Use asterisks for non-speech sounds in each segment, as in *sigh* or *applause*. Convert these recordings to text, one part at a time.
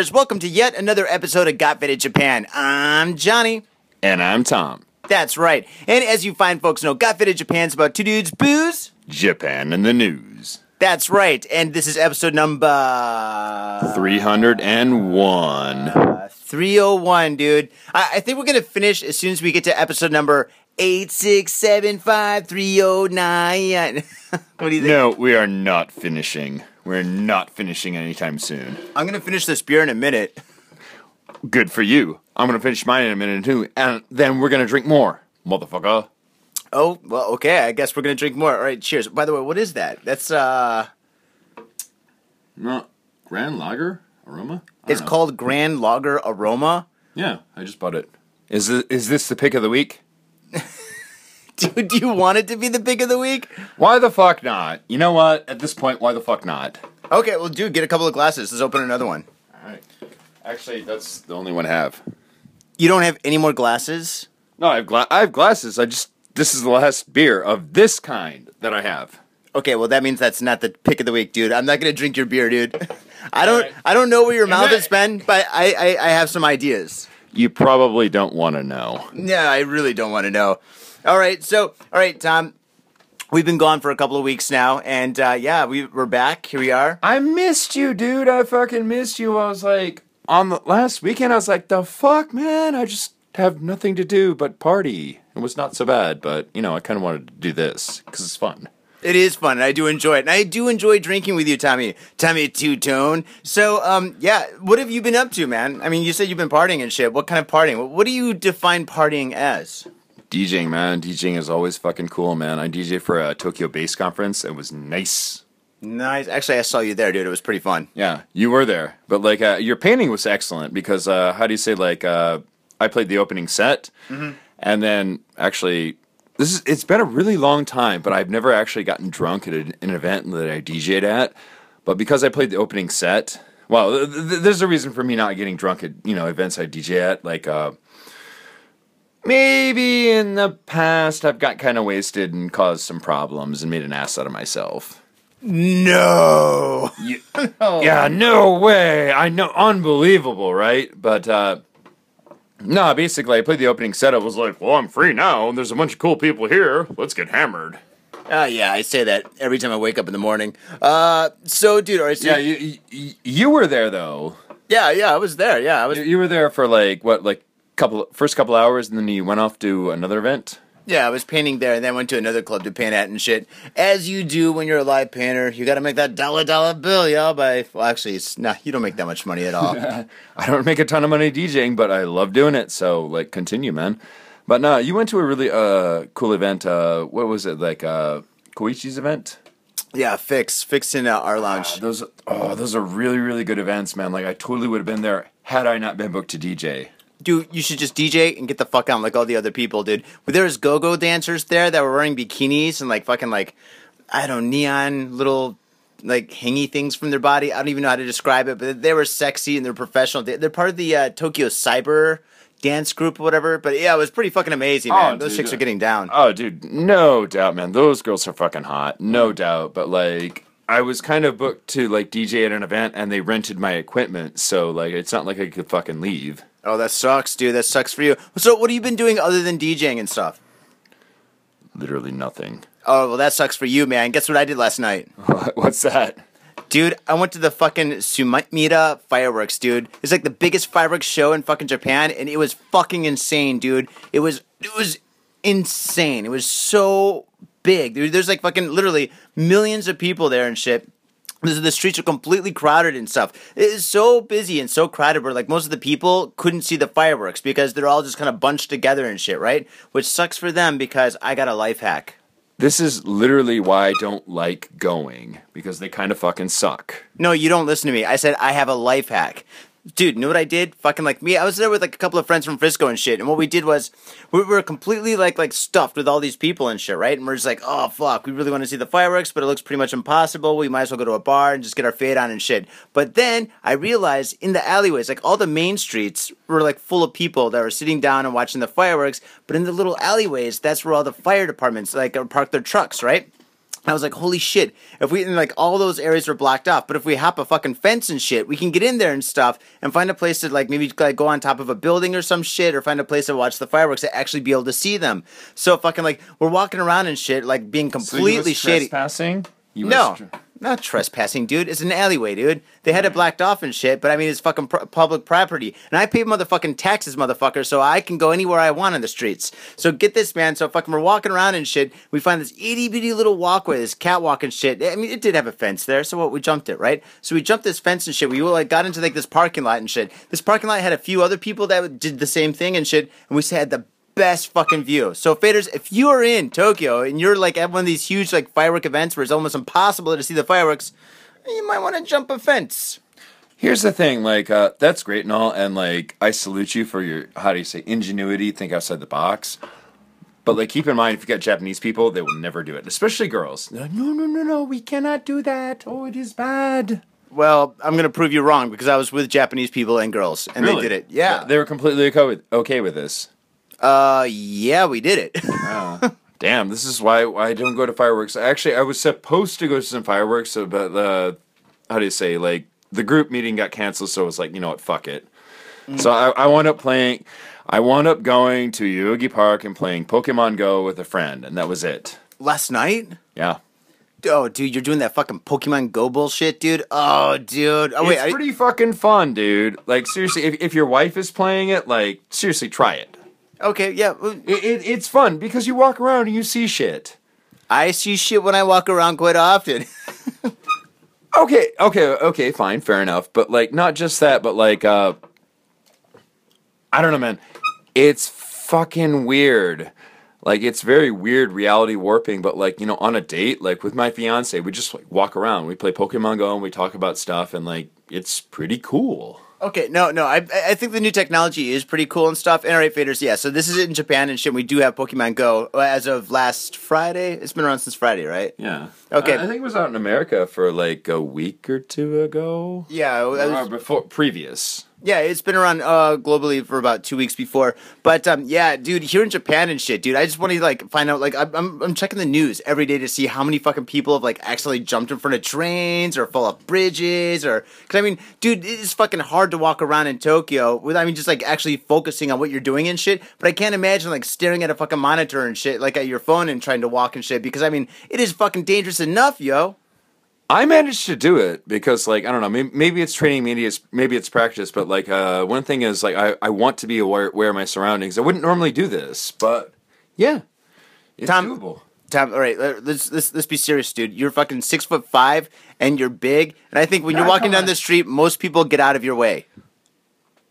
Yo, what's up, faders? Welcome to yet another episode of Got Faded Japan. I'm Johnny. And I'm Tom. That's right. And as you fine folks know, Got Faded Japan's about two dudes, booze. Japan in the news. That's right. And this is episode number 301. uh, 301, dude. I, I think we're going to finish as soon as we get to episode number 8675309. *laughs* what do you think? No, we are not finishing. We're not finishing anytime soon. I'm going to finish this beer in a minute. Good for you. I'm gonna finish mine in a minute too, and then we're gonna drink more, motherfucker. Oh, well, okay. I guess we're going to drink more. All right, cheers. By the way, what is that? That's, uh, No, Grand Lager aroma. it's called Grand Lager Aroma. Yeah, I just bought it. Is this, is this the pick of the week? *laughs* Dude, do you want it to be the pick of the week? Why the fuck not? You know what? At this point, why the fuck not? Okay, well, dude, get a couple of glasses. Let's open another one. All right. Actually, that's the only one I have. You don't have any more glasses? No, I have gla- I have glasses. I just this is the last beer of this kind that I have. Okay, well, that means that's not the pick of the week, dude. I'm not gonna drink your beer, dude. *laughs* I don't, Alright. I don't know where your mouth that- has been, but I, I, I have some ideas. You probably don't want to know. Yeah, I really don't want to know. All right, so, all right, Tom, we've been gone for a couple of weeks now, and uh, yeah, we, we're back. Here we are. I missed you, dude. I fucking missed you. I was like on the last weekend. I was like, the fuck, man. I just have nothing to do but party. It was not so bad, but you know, I kind of wanted to do this because it's fun. It is fun, and I do enjoy it. And I do enjoy drinking with you, Tommy. Tommy Two Tone. So, um, yeah, what have you been up to, man? I mean, you said you've been partying and shit. What kind of partying? What, what do you define partying as? DJing, man. DJing is always fucking cool, man. I DJ for a Tokyo Bass Conference. It was nice. Nice. Actually, I saw you there, dude. It was pretty fun. Yeah, you were there, but like uh, your painting was excellent because uh, how do you say like uh, I played the opening set, and then actually this is it's been a really long time, but I've never actually gotten drunk at an, an event that I DJ'd at, but because I played the opening set, well, th- th- there's a reason for me not getting drunk at you know events I DJ at, like uh, maybe in the past I've got kind of wasted and caused some problems and made an ass out of myself. *laughs* No. Yeah, no way. I know, unbelievable, right? But uh no, basically, I played the opening set. I was like, "Well, I'm free now. and There's a bunch of cool people here. Let's get hammered." Uh, yeah, I say that every time I wake up in the morning. Uh, so, dude, all right, so Yeah, you, you, you were there though. yeah, yeah, I was there. Yeah, I was. You, you were there for like what, like couple first couple hours, and then you went off to another event. Yeah, I was painting there, and then went to another club to paint at and shit. As you do when you're a live painter, you got to make that dollar dollar bill, yo. By well, actually, it's nah, you don't make that much money at all. *laughs* I don't make a ton of money DJing, but I love doing it. So like, continue, man. But no, you went to a really uh cool event. Uh, what was it like? Uh, Koichi's event. yeah, fix, fix in uh, our lounge. Those oh, those are really really good events, man. Like I totally would have been there had I not been booked to DJ. Dude, you should just DJ and get the fuck out like all the other people, dude. There was go-go dancers there that were wearing bikinis and like fucking like I don't know, neon little like hangy things from their body. I don't even know how to describe it, but they were sexy and they're professional. They- They're part of the uh, Tokyo Cyber dance group or whatever. But yeah, it was pretty fucking amazing, man. Oh, Those dude, chicks are getting down. Oh, dude, no doubt, man. Those girls are fucking hot, no doubt. But like, I was kind of booked to like DJ at an event, and they rented my equipment, so like, it's not like I could fucking leave. Oh, that sucks, dude. That sucks for you. So, what have you been doing other than DJing and stuff? Literally nothing. Oh, well, that sucks for you, man. Guess what I did last night? *laughs* What's that? Dude, I went to the fucking Sumida fireworks, dude. It's like the biggest fireworks show in fucking Japan, and it was fucking insane, dude. It was it was insane. It was so big, dude. There's like fucking literally millions of people there and shit. The the streets are completely crowded and stuff. It is so busy and so crowded where like most of the people couldn't see the fireworks because they're all just kind of bunched together and shit, right? Which sucks for them because I got a life hack. This is literally why I don't like going because they kind of fucking suck. No, you don't listen to me. I said I have a life hack. Dude, you know what I did? Fucking like me, I was there with like a couple of friends from Frisco and shit. And what we did was we were completely like like stuffed with all these people and shit, right? And we're just like, oh fuck, we really want to see the fireworks, but it looks pretty much impossible. We might as well go to a bar and just get our fade on and shit. But then I realized in the alleyways, like all the main streets were like full of people that were sitting down and watching the fireworks. But in the little alleyways, that's where all the fire departments like uh, park their trucks, right? I was like, holy shit! If we and like all those areas were blocked off, but if we hop a fucking fence and shit, we can get in there and stuff and find a place to like maybe like go on top of a building or some shit, or find a place to watch the fireworks to actually be able to see them. So fucking like we're walking around and shit, like being completely shady. Trespassing? You No, was tr- not trespassing, dude. It's an alleyway, dude. They had it blacked off and shit, but I mean, it's fucking pr- public property, and I pay motherfucking taxes, motherfucker, so I can go anywhere I want on the streets. So get this, man. So fucking, we're walking around and shit. We find this itty bitty little walkway, this catwalk and shit. I mean, it did have a fence there, so what? We jumped it, right? So we jumped this fence and shit. We like got into like this parking lot and shit. This parking lot had a few other people that did the same thing and shit, and we had the best fucking view. So faders, if you are in Tokyo and you're like at one of these huge like firework events where it's almost impossible to see the fireworks, you might want to jump a fence. Here's the thing, like uh, that's great and all, and like I salute you for your how do you say ingenuity, think outside the box. But like keep in mind, if you got Japanese people, they will never do it, especially girls. They're like, no, no, no, no, we cannot do that. Oh, it is bad. Well, I'm gonna prove you wrong because I was with Japanese people and girls and Really? they did it. Yeah. they were completely okay with, okay with this. Uh, yeah, we did it. *laughs* Damn, this is why, why I don't go to fireworks. Actually, I was supposed to go to some fireworks, but uh, how do you say, like the group meeting got canceled, so I was like, you know what, fuck it. So I, I wound up playing. I wound up going to Yoyogi Park and playing Pokemon Go with a friend, and that was it. Last night. Yeah, Oh, dude, you're doing that fucking Pokemon Go bullshit, dude. Oh, dude. Oh, wait. it's I- pretty fucking fun, dude. Like seriously, if, if your wife is playing it, like seriously, try it. Okay, yeah. It, it. It's fun because you walk around and you see shit. I see shit when I walk around quite often. *laughs* Okay, okay, okay, fine, fair enough. But like not just that, but like uh I don't know, man. It's fucking weird. Like it's very weird reality warping, but like, you know, on a date, like with my fiance, we just like walk around. We play Pokemon Go and we talk about stuff and like it's pretty cool. Okay, no, no. I I think the new technology is pretty cool and stuff. And all right, faders, yeah. So this is in Japan and shit. We do have Pokemon Go uh, as of last Friday. It's been around since Friday, right? Yeah. Okay. I, I think it was out in America for like a week or two ago. Yeah, Or was- before previous. Yeah. It's been around uh, globally for about two weeks before. But um, yeah, dude, here in Japan and shit, dude. I just want to like find out. Like, I'm, I'm checking the news every day to see how many fucking people have like accidentally jumped in front of trains or fall off bridges or because I mean, dude, it's fucking hard to walk around in Tokyo with I mean just like actually focusing on what you're doing and shit. But I can't imagine like staring at a fucking monitor and shit like at your phone and trying to walk and shit because I mean it is fucking dangerous enough, yo. I managed to do it because, like, I don't know, maybe, maybe it's training, maybe it's maybe it's practice, but like, uh, one thing is like, I, I want to be aware, aware of my surroundings. I wouldn't normally do this, but yeah, it's Tom- doable. Tom, all right, let- let's let's let's be serious, dude. You're fucking six foot five and you're big, and I think when you're walking down the street, most people get out of your way.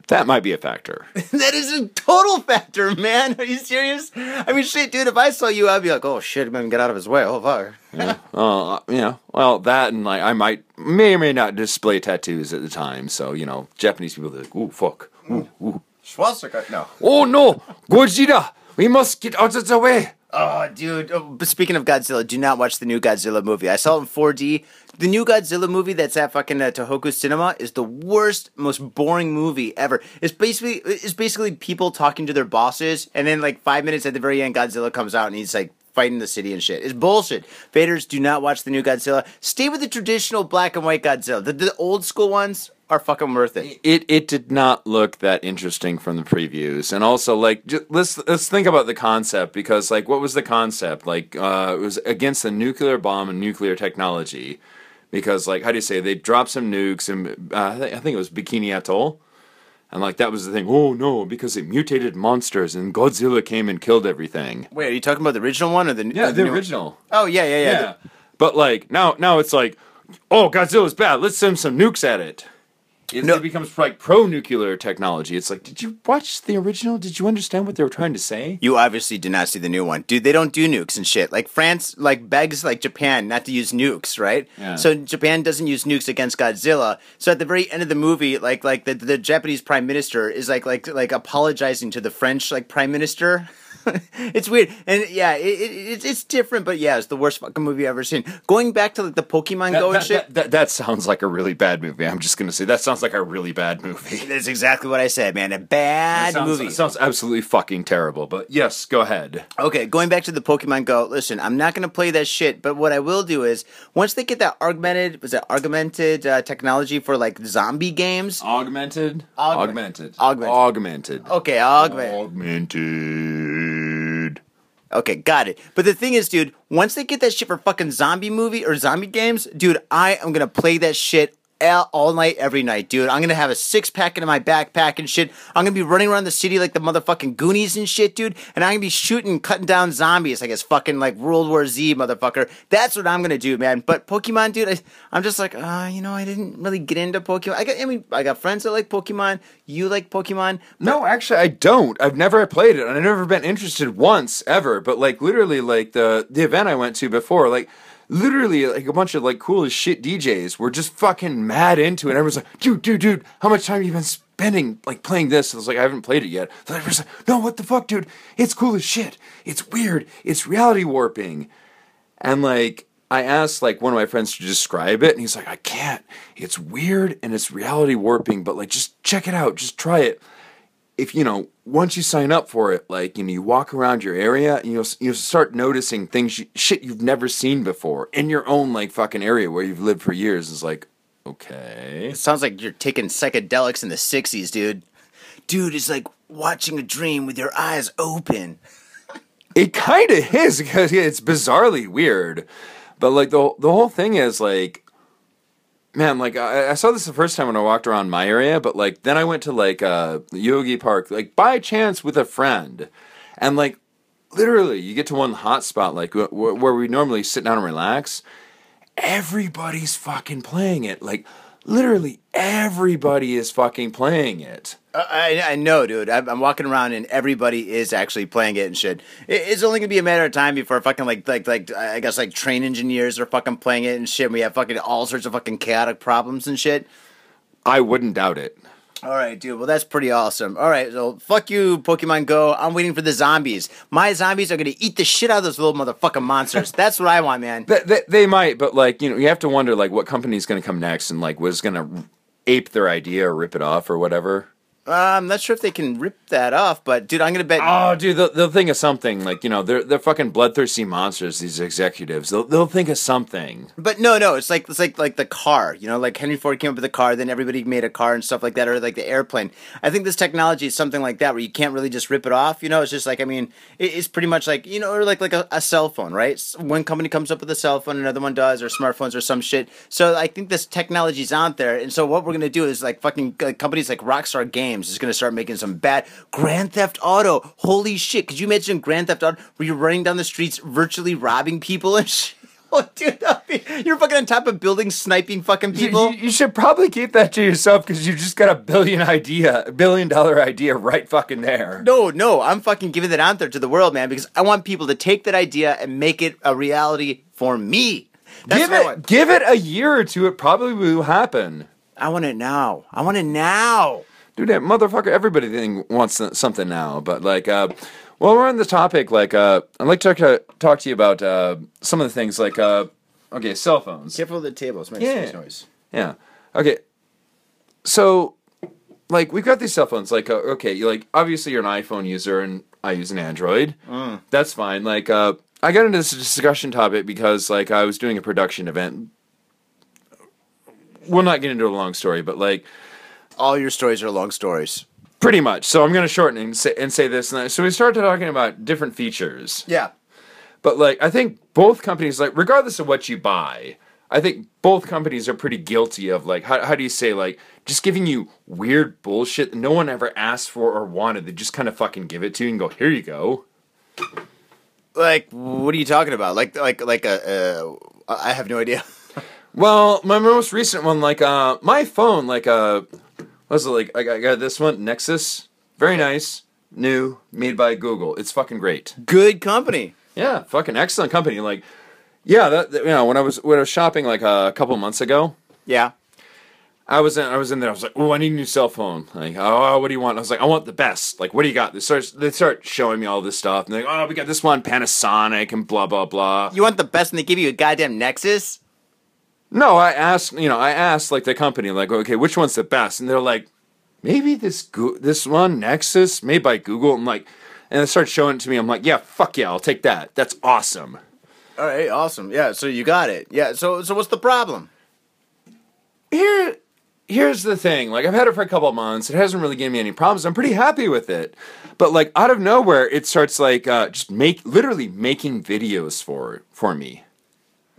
That might be a factor. *laughs* that is a total factor, man. Are you serious? I mean, shit, dude. If I saw you, I'd be like, oh shit, I'm get out of his way. Oh fuck. uh, you know, well, that and like, I might may or may not display tattoos at the time. So you know, Japanese people are like, ooh, fuck, ooh, ooh. Schwarzenegger, no. oh no, Godzilla, we must get out of the way. Oh, dude. Oh, speaking of Godzilla, do not watch the new Godzilla movie. I saw it in 4D. The new Godzilla movie that's at fucking uh, Tohoku Cinema is the worst, most boring movie ever. It's basically it's basically people talking to their bosses, and then like five minutes at the very end, Godzilla comes out and he's like fighting the city and shit. It's bullshit. Faders, do not watch the new Godzilla. Stay with the traditional black and white Godzilla. The, the old school ones are fucking worth it. it it did not look that interesting from the previews. And also like j- let's let's think about the concept because like what was the concept? Like uh it was against the nuclear bomb and nuclear technology because like how do you say? They dropped some nukes and uh, I, think, it was bikini atoll. And like that was the thing. Oh no because it mutated monsters and godzilla came and killed everything. Wait, are you talking about the original one or the yeah or the new- original. Oh yeah, yeah, yeah. yeah. But like now now it's like oh godzilla's bad. Let's send some nukes at it it, No. it becomes like pro-nuclear technology. It's like, did you watch the original? Did you understand what they were trying to say? You obviously did not see the new one, dude. They don't do nukes and shit. Like France, like begs like Japan not to use nukes, right? Yeah. So Japan doesn't use nukes against Godzilla. So at the very end of the movie, like like the, the Japanese prime minister is like like like apologizing to the French like prime minister. *laughs* it's weird, and yeah, it, it, it's it's different, but yeah, it's the worst fucking movie I've ever seen. Going back to like the Pokemon Go and shit. that, that, that sounds like a really bad movie. I'm just gonna say that sounds like a really bad movie. *laughs* that's exactly what I said, man. A bad sounds, movie. It sounds absolutely fucking terrible. But yes, go ahead. Okay, going back to the Pokemon Go. Listen, I'm not gonna play that shit, but what I will do is once they get that augmented, was it augmented uh, technology for like zombie games? Augmented. Augment- Augmented. Augmented. Augmented. Okay, augment. Augmented. Okay, got it. But the thing is, dude, once they get that shit for fucking zombie movie or zombie games, dude, I am gonna play that shit all, night, every night, dude. I'm gonna have a six pack in my backpack and shit. I'm gonna be running around the city like the motherfucking Goonies and shit, dude. And I'm gonna be shooting, cutting down zombies like it's fucking like World War Z, motherfucker. That's what I'm gonna do, man. But Pokemon, dude, I, I'm just like, uh, you know, I didn't really get into Pokemon. I got, I mean, I got friends that like Pokemon. You like Pokemon. No, actually, I don't. I've never played it, I've never been interested once ever. But like, literally, like the the event I went to before, like. Literally, like a bunch of like cool as shit DJs were just fucking mad into it. And everyone's like, "Dude, dude, dude, how much time have you been spending like playing this?" I was like, "I haven't played it yet." So everyone's like, "No, what the fuck, dude? It's cool as shit. It's weird. It's reality warping." And like I asked like one of my friends to describe it, and he's like, I can't. It's weird and it's reality warping, but like just check it out, just try it. If you know, once you sign up for it, like you know, you walk around your area, and you'll you'll start noticing things, you, shit you've never seen before in your own like fucking area where you've lived for years. It's like, okay, It sounds like you're taking psychedelics in the 60s, dude. Dude, it's like watching a dream with your eyes open. It kind of is because it's bizarrely weird, but like the the whole thing is like, man, like I, I saw this the first time when I walked around my area, but like then I went to like uh Yoyogi Park like by chance with a friend, and like literally you get to one hot spot like wh- wh- where we normally sit down and relax, everybody's fucking playing it like. Literally everybody is fucking playing it. Uh, I, I know, dude. I'm, I'm walking around and everybody is actually playing it and shit. It, it's only gonna be a matter of time before fucking like like like I guess like train engineers are fucking playing it and shit. And we have fucking all sorts of fucking chaotic problems and shit. I wouldn't doubt it. All right, dude. Well, that's pretty awesome. All right, so fuck you, Pokemon Go. I'm waiting for the zombies. My zombies are gonna eat the shit out of those little motherfucking monsters. that's what I want, man. They, they, they might, but like you know, you have to wonder like what company's to come next and like was to ape their idea or rip it off or whatever. Uh, I'm not sure if they can rip that off, but dude, I'm gonna bet. Oh, dude, they'll, they'll think of something like you know they're they're fucking bloodthirsty monsters. These executives, they'll they'll think of something. But no, no, it's like it's like like the car, you know, like Henry Ford came up with the car, then everybody made a car and stuff like that, or like the airplane. I think this technology is something like that where you can't really just rip it off. You know, it's just like I mean, it, it's pretty much like you know, or like like a, a cell phone, right? One company comes up with a cell phone, another one does, or smartphones or some shit. So I think this technology's out there, and so what we're gonna do is like fucking companies like Rockstar Games is gonna start making some bad Grand Theft Auto. Holy shit! Could you imagine Grand Theft Auto where you're running down the streets virtually robbing people and *laughs* shit? Oh, dude, be- you're fucking on top of buildings, sniping fucking people. you- you should probably keep that to yourself because you just got a billion idea, a billion dollar idea right fucking there. No, no, I'm fucking giving that out there to the world, man, because I want people to take that idea and make it a reality for me. That's give it, give it a year or two. It probably will happen. I want it now. I want it now. Dude, that motherfucker, everybody think wants something now. But, like, uh, while we're on the topic, like, uh, I'd like to talk, talk to you about uh, some of the things, like, uh, okay, cell phones. Careful of the table. It's my Yeah. noise. Yeah. Okay. So, like, we've got these cell phones. Like, uh, okay, you like obviously you're an iPhone user, and I use an Android. That's fine. Like, uh, I got into this discussion topic because, like, I was doing a production event. We'll not get into a long story, but like, All your stories are long stories. pretty much. So I'm going to shorten and say, and say this. And that. So we started talking about different features. Yeah. But like, I think both companies, like, regardless of what you buy, I think both companies are pretty guilty of like, how, how do you say, like, just giving you weird bullshit that no one ever asked for or wanted. They just kind of fucking give it to you and go, here you go. Like, what are you talking about? Like, like, like a. Uh, I have no idea. *laughs* Well, my most recent one, like, uh, my phone, like, uh, was it like? I got, I got this one, Nexus, very nice, new, made by Google. It's fucking great. Good company. Yeah, fucking excellent company. Like, yeah, that, that- you know, when I was when I was shopping like a couple months ago, Yeah. I was in, I was in there. I was like, "Oh, I need a new cell phone." Like, "Oh, what do you want?" I was like, "I want the best." Like, "What do you got?" They start, they start showing me all this stuff, and they're like, "Oh, we got this one, Panasonic, and blah blah blah." You want the best, and they give you a goddamn Nexus. No, I asked, you know, I asked like the company, like, "Okay, which one's the best?" And they're like, "Maybe this Go- this one, Nexus, made by Google." I'm like, and they start showing it to me. I'm like, "Yeah, fuck yeah, I'll take that. That's awesome." All right, awesome. Yeah, so you got it. Yeah, so so what's the problem? here here's the thing like i've had it for a couple of months it hasn't really given me any problems i'm pretty happy with it but like out of nowhere it starts like uh, just make literally making videos for for me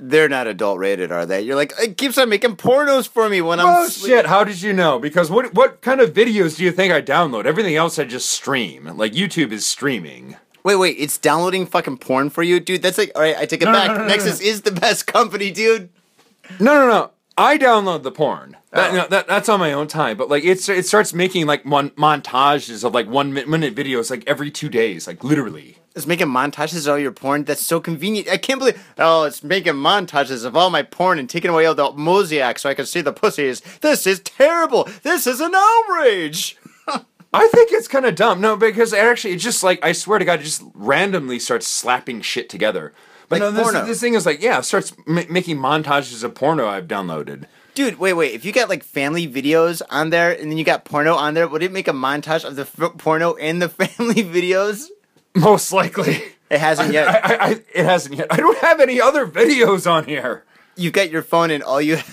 They're not adult rated, are they? You're like, it keeps on making pornos for me when I'm. oh sleep- shit how did you know because what what kind of videos do you think i download everything else i just stream like youtube is streaming Wait, wait, it's downloading fucking porn for you, dude. That's like, all right, I take it No, back. no, no, Nexus is the best company, dude. no no no i download the porn that, Oh. no, that, that's on my own time but like it's it starts making like mon- montages of like one minute videos like every two days like literally It's making montages of all your porn. That's so convenient. I can't believe. Oh, it's making montages of all my porn and taking away all the mosaic so I can see the pussies. This is terrible. This is an outrage. *laughs* I think it's kind of dumb. No, because it actually, it's just like I swear to God, it just randomly starts slapping shit together. But Like no, this, porno. this thing is like, yeah, it starts ma- making montages of porno I've downloaded. Dude, wait, wait. If you got like family videos on there and then you got porno on there, would it make a montage of the f- porno and the *laughs* family videos? *laughs* Most likely, It hasn't I, yet. I, I, it hasn't yet. I don't have any other videos on here. You've got your phone and all you. *laughs*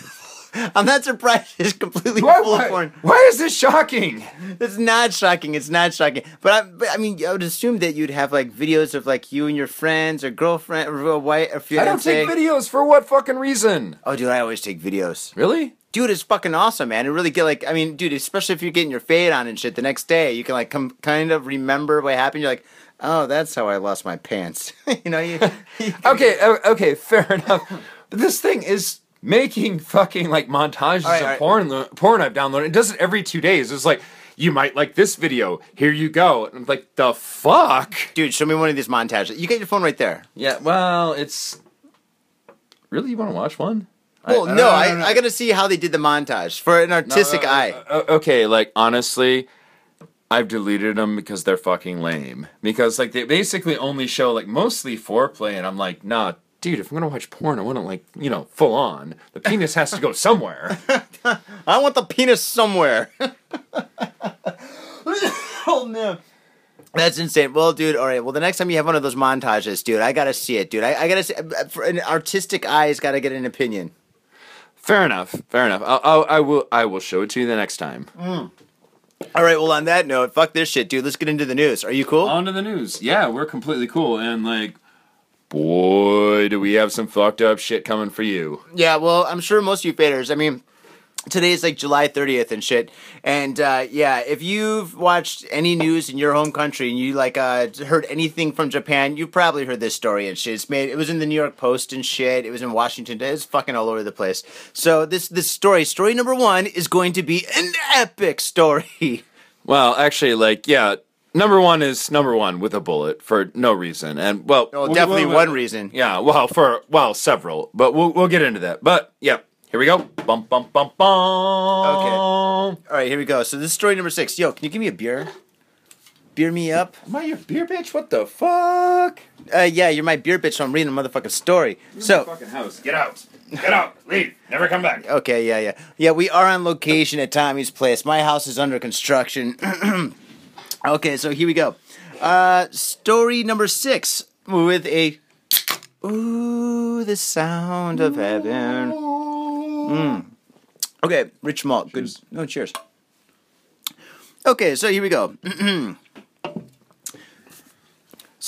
I'm not surprised. It's completely Why, full of porn. why is this shocking? It's not shocking. It's not shocking. But I, but I mean, I would assume that you'd have like videos of like you and your friends or girlfriend or a wife or I don't take videos for what fucking reason? Oh, dude, I always take videos. Really? Dude, it's fucking awesome, man. It really get like, I mean, dude, especially if you're getting your fade on and shit the next day, you can like come kind of remember what happened. You're like, oh, that's how I lost my pants. *laughs* you know, you. you *laughs* Okay, okay, fair enough. But this thing is making fucking like montages right, of right. porn uh, porn I've downloaded. It does it every two days. It's like you might like this video. Here you go. And I'm like, the fuck? Dude, show me one of these montages. You got your phone right there. Yeah, well, it's really you want to watch one? Well, I- I no, don't- I, I don't. I gotta see how they did the montage for an artistic eye. uh, uh, okay, like honestly, I've deleted them because they're fucking lame. Because like they basically only show like mostly foreplay, and I'm like, nah, dude, if I'm gonna watch porn, I want to like you know full on. The penis has to go somewhere. *laughs* I want the penis somewhere. *laughs* oh no. That's insane. Well, dude, all right. Well, the next time you have one of those montages, dude, I gotta see it, dude. I, I gotta see. uh, For an artistic eye has got to get an opinion. Fair enough. Fair enough. I'll, I'll, I will. I will show it to you the next time. Mm. All right. Well, on that note, fuck this shit, dude. Let's get into the news. Are you cool? On to the news. Yeah, we're completely cool, and like, boy, do we have some fucked up shit coming for you. Yeah. Well, I'm sure most of you faders. I mean, today is like July 30th and shit. And uh, yeah, if you've watched any news in your home country and you like uh, heard anything from Japan, you probably heard this story and shit. It's made. It was in the New York Post and shit. It was in Washington. It's fucking all over the place. So this this story, story number one, is going to be an epic story. *laughs* Well, actually, like, yeah. Number one is number one with a bullet for no reason, and well, Well, we'll- definitely we'll- one reason. Yeah, well, for well, several, but we'll we'll get into that. But yeah, here we go. Bum bum bum bum. Okay. All right, here we go. So this is story number six. Yo, can you give me a beer? Beer me up. Am I your beer bitch? What the fuck? Uh, yeah, you're my beer bitch. So I'm reading a motherfucking story. So fucking house. Get out. Get out. *laughs* Leave. Never come back. Okay, yeah, yeah. Yeah, we are on location at Tommy's place. My house is under construction. *clears throat* okay, so here we go. Uh story number 6 with a Ooh, the sound of heaven. Mm. Okay, Rich Malt. Good. Cheers. No, cheers. Okay, so here we go. *clears throat*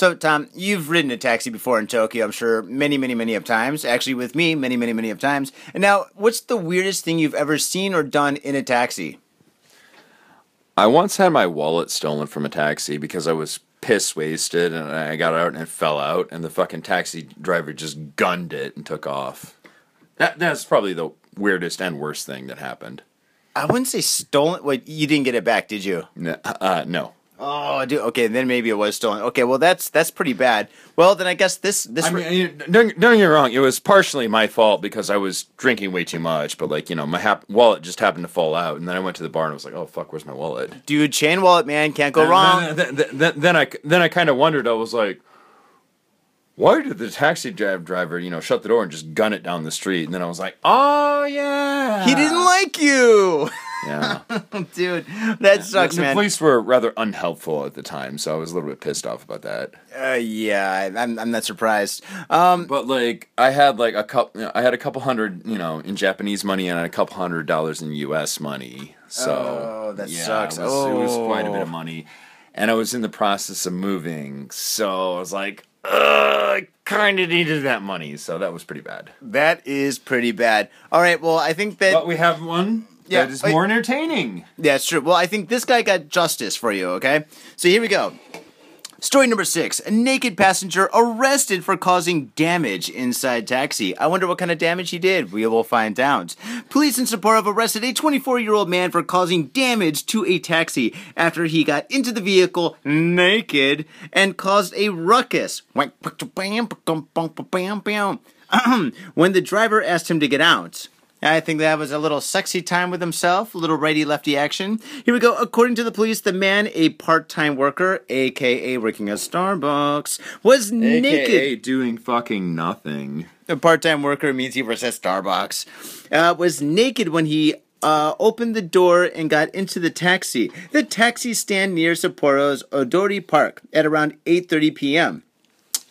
So, Tom, you've ridden a taxi before in Tokyo, I'm sure, many, many, many of times. Actually, with me, many, many, many of times. And now, what's the weirdest thing you've ever seen or done in a taxi? I once had my wallet stolen from a taxi because I was piss wasted and I got out and it fell out and the fucking taxi driver just gunned it and took off. That that's probably the weirdest and worst thing that happened. I wouldn't say stolen. Wait, you didn't get it back, did you? No, uh, no. Oh, dude. Okay, then maybe it was stolen. Okay, well that's that's pretty bad. Well, then I guess this this. I mean, don't, don't get me wrong. It was partially my fault because I was drinking way too much. But like, you know, my hap- wallet just happened to fall out, and then I went to the bar and I was like, "Oh fuck, where's my wallet?" dude, chain wallet, man, can't go And wrong. Then, then, then, then I then I kind of wondered. I was like, why did the taxi cab driver, you know, shut the door and just gun it down the street? And then I was like, oh yeah, He didn't like you, Yeah, *laughs* dude. That sucks, the, the police were rather unhelpful at the time, so I was a little bit pissed off about that. Uh, yeah, I- I'm I'm not surprised. Um, But like, I had like a couple. You know, I had a couple hundred, you know, in Japanese money and a couple hundred dollars in U.S. money. So Oh, that yeah, sucks. It was, it was quite a bit Oh. of money, and I was in the process of moving, so I was like, Ugh, I kind of needed that money, so that was pretty bad. that is pretty bad. All right, well, I think that But we have one Yeah, that is more entertaining. Yeah, it's true. Well, I think this guy got justice for you, okay? So here we go. Story number six. A naked passenger arrested for causing damage inside taxi. I wonder what kind of damage he did. We will find out. Police in Sapporo arrested a 24 year old man for causing damage to a taxi after he got into the vehicle naked and caused a ruckus. when the driver asked him to get out. I think that was a little sexy time with himself, a little righty lefty action. Here we go. According to the police, the man, a part time worker, aka working at Starbucks, was naked. AKA doing fucking nothing. A part time worker means he works at Starbucks. Uh, was naked when he uh, opened the door and got into the taxi. The taxi stand near Sapporo's Odori Park at around 8:30 p.m.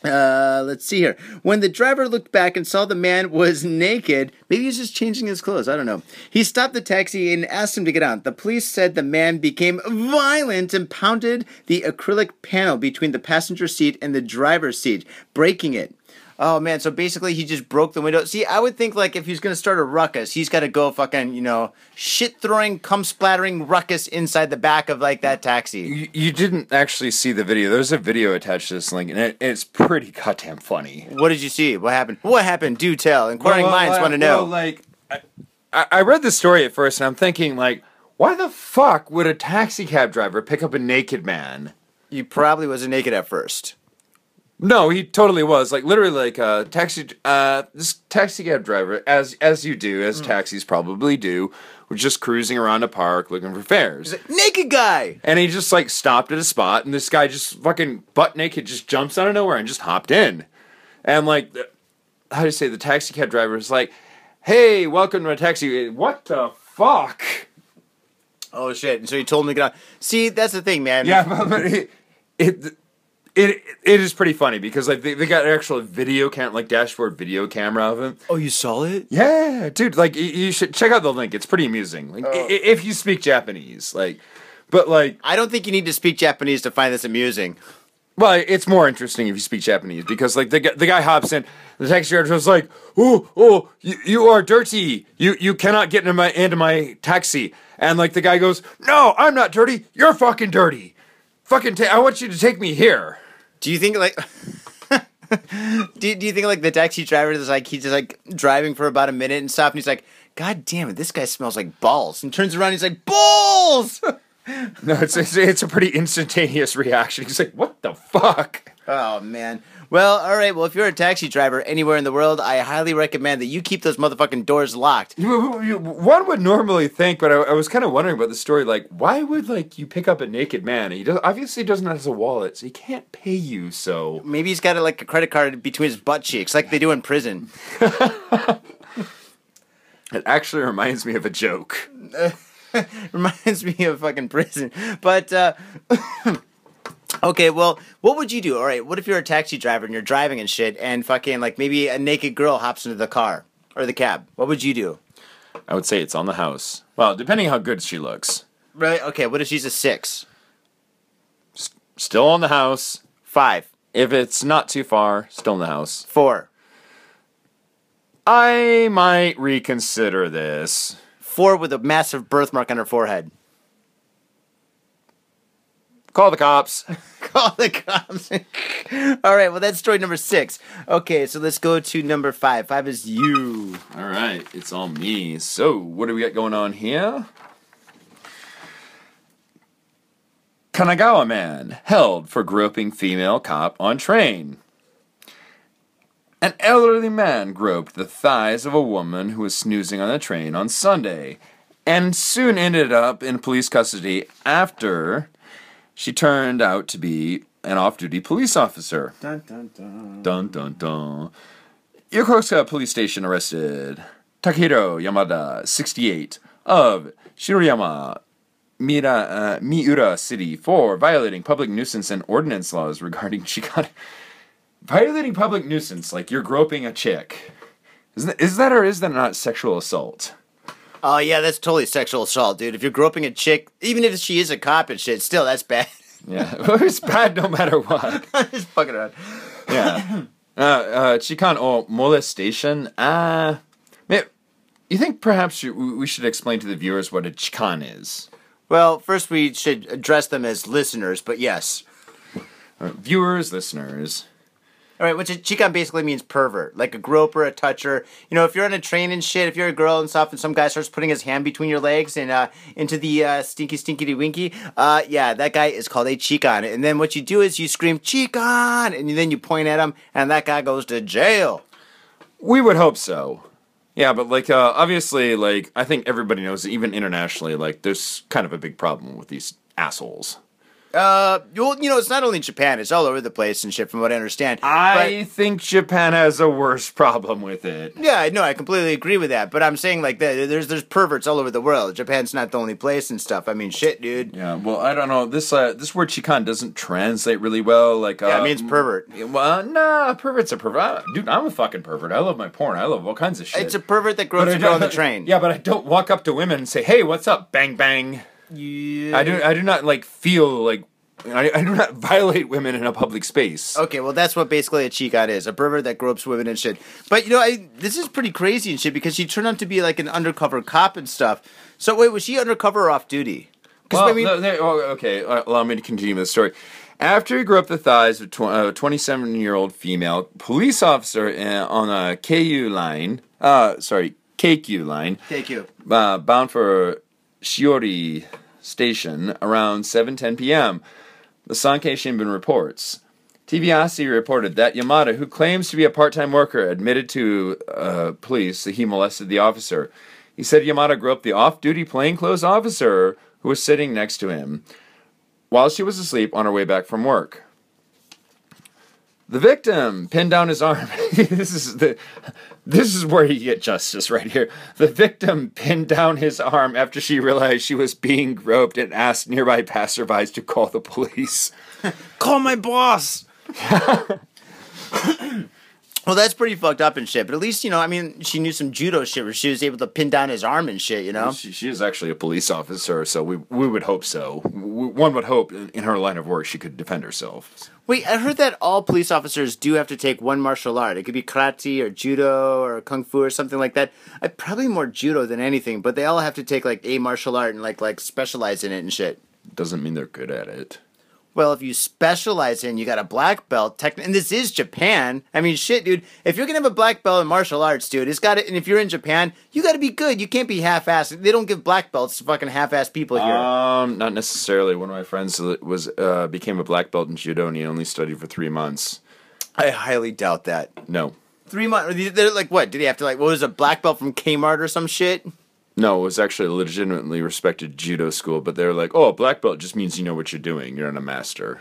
Uh, let's see here. When the driver looked back and saw the man was naked, maybe he's just changing his clothes. I don't know. He stopped the taxi and asked him to get out. The police said the man became violent and pounded the acrylic panel between the passenger seat and the driver's seat, breaking it. Oh man, so basically he just broke the window. See, I would think like if he's gonna start a ruckus, he's gotta go fucking, you know, shit throwing, cum splattering ruckus inside the back of like that taxi. You, you didn't actually see the video. There's a video attached to this link, and it, it's pretty goddamn funny. What did you see? What happened? What happened? Do tell. Inquiring minds well, want to know. well, like, I, I I read the story at first, and I'm thinking, like, why the fuck would a taxi cab driver pick up a naked man? He probably wasn't naked at first. No, he totally was. Like literally, like uh, taxi. Uh, this taxi cab driver, as as you do, as taxis probably do, was just cruising around a park looking for fares. Naked guy. And he just like stopped at a spot, and this guy just fucking butt naked just jumps out of nowhere and just hopped in. And like, how do you say? The taxi cab driver is like, "Hey, welcome to a taxi." What the fuck? Oh shit! And so he told him to get out. See, that's the thing, man. Yeah, *laughs* but, but it, it it it is pretty funny because like they, they got an actual video cam like dashboard video camera of him. Oh, you saw it? Yeah, dude, like you, you should check out the link. It's pretty amusing. Like i- i- if you speak Japanese, like, but like, I don't think you need to speak Japanese to find this amusing. well, it's more interesting if you speak Japanese because like the guy, the guy hops in, the taxi driver was like, "Oh, oh, you, you are dirty. You you cannot get into my into my taxi." And like the guy goes, "No, I'm not dirty. You're fucking dirty. Fucking, ta- I want you to take me here." Do you think like? *laughs* do, do you think like the taxi driver is like he's just like driving for about a minute and stop and he's like, God damn it, this guy smells like balls and turns around and he's like balls. *laughs* No, it's, it's it's a pretty instantaneous reaction. He's like, "What the fuck?" oh man. Well, all right. Well, if you're a taxi driver anywhere in the world, I highly recommend that you keep those motherfucking doors locked. One would normally think, but I, I was kind of wondering about the story. Like, why would like you pick up a naked man? He does, obviously doesn't have a wallet, so he can't pay you. So Maybe he's got a, like a credit card between his butt cheeks, like they do in prison. *laughs* it actually reminds me of a joke. *laughs* Reminds me of fucking prison. But uh *laughs* Okay, well, what would you do? All right, what if you're a taxi driver and you're driving and shit and fucking like maybe a naked girl hops into the car or the cab? What would you do? I would say it's on the house. Well, depending how good she looks, Right? Okay, what if she's a 6? still on the house. 5, If it's not too far, still in the house. 4. I might reconsider this. 4 with a massive birthmark on her forehead. Call the cops. *laughs* Call the cops. *laughs* All right, well that's story number 6. Okay, so let's go to number 5. 5 is you. All right, it's all me. So, what do we got going on here? Kanagawa man held for groping female cop on train. An elderly man groped the thighs of a woman who was snoozing on the train on Sunday and soon ended up in police custody after she turned out to be an off duty police officer. Dun, dun, dun. Dun dun dun. Yokosuka Police Station arrested Takehiro Yamada, 68, of Shiroyama, Mira, uh, Miura City for violating public nuisance and ordinance laws regarding *laughs* chikan. Violating public nuisance, like you're groping a chick. Is that, is that or is that not sexual assault? Oh yeah, that's totally sexual assault, dude. If you're groping a chick, even if she is a cop and shit, still that's bad. *laughs* Yeah, *laughs* it's bad no matter what. *laughs* Just fucking around. Yeah. *coughs* Uh, uh, chikan or molestation. Uh, you think perhaps we should explain to the viewers what a chikan is? Well, first we should address them as listeners, but yes. Uh, viewers, listeners. All right, which is, basically means pervert, like a groper, a toucher. You know, if you're on a train and shit, if you're a girl and stuff, and some guy starts putting his hand between your legs and uh, into the uh, stinky, stinky winky, uh, yeah, that guy is called a chikan. And then what you do is you scream chikan, and then you point at him, and that guy goes to jail. We would hope so. Yeah, but like uh, obviously, like I think everybody knows, even internationally, like there's kind of a big problem with these assholes. Uh, well, you know, it's not only Japan; it's all over the place and shit. From what I understand, I think Japan has a worse problem with it. But, yeah, no, I completely agree with that. But I'm saying like that, there's there's perverts all over the world. Japan's not the only place and stuff. I mean, shit, dude. Yeah, well, I don't know. This uh, this word chikan doesn't translate really well. Like, uh, Yeah, it means pervert. Well, nah, pervert's a pervert. Dude, I'm a fucking pervert. I love my porn. I love all kinds of shit. It's a pervert that But grows girl on the train. *laughs* Yeah, but I don't walk up to women and say, "Hey, what's up?" Bang bang. Yeah. I do. I do not like feel like. I, I do not *laughs* violate women in a public space. Okay, well, that's what basically a chikan is a pervert that gropes women and shit. But you know, I, this is pretty crazy and shit because she turned out to be like an undercover cop and stuff. So wait, was she undercover or off duty? Well, I mean, no, oh, okay, uh, allow me to continue the story. After he grew up the thighs of a 27 year old female police officer uh, on a KU line, uh, sorry, KQ line, you. uh, bound for Shioiri Station around 7:10 p.m. The Sankei Shimbun reports. TV Asahi reported that Yamada, who claims to be a part-time worker, admitted to uh, police that he molested the officer. He said Yamada groped the off-duty plainclothes officer who was sitting next to him while she was asleep on her way back from work. The victim pinned down his arm. *laughs* this is the this is where you get justice right here. The victim pinned down his arm after she realized she was being groped and asked nearby passerbys to call the police. *laughs* Call my boss. *laughs* well, that's pretty fucked up and shit. But at least you know, I mean, she knew some judo shit where she was able to pin down his arm and shit. You know. She, she is actually a police officer, so we we would hope so. One would hope in in her line of work she could defend herself. Wait, I heard that all police officers do have to take one martial art. It could be karate or judo or kung fu or something like that. I probably more judo than anything, but they all have to take like a martial art and like like specialize in it and shit. Doesn't mean they're good at it. Well, if you specialize in, you got a black belt. Techn- and this is Japan. I mean, shit, dude. If you're gonna have a black belt in martial arts, dude, it's got it. And if you're in Japan, you got to be good. You can't be half-assed. They don't give black belts to fucking half-assed people here. Um, not necessarily. One of my friends was uh, became a black belt in judo, and he only studied for three months. I highly doubt that. No, Three months. They're like, what? Did he have to like? What was a black belt from Kmart or some shit? No, it was actually a legitimately respected judo school. But they were like, "Oh, black belt just means you know what you're doing. You're not a master."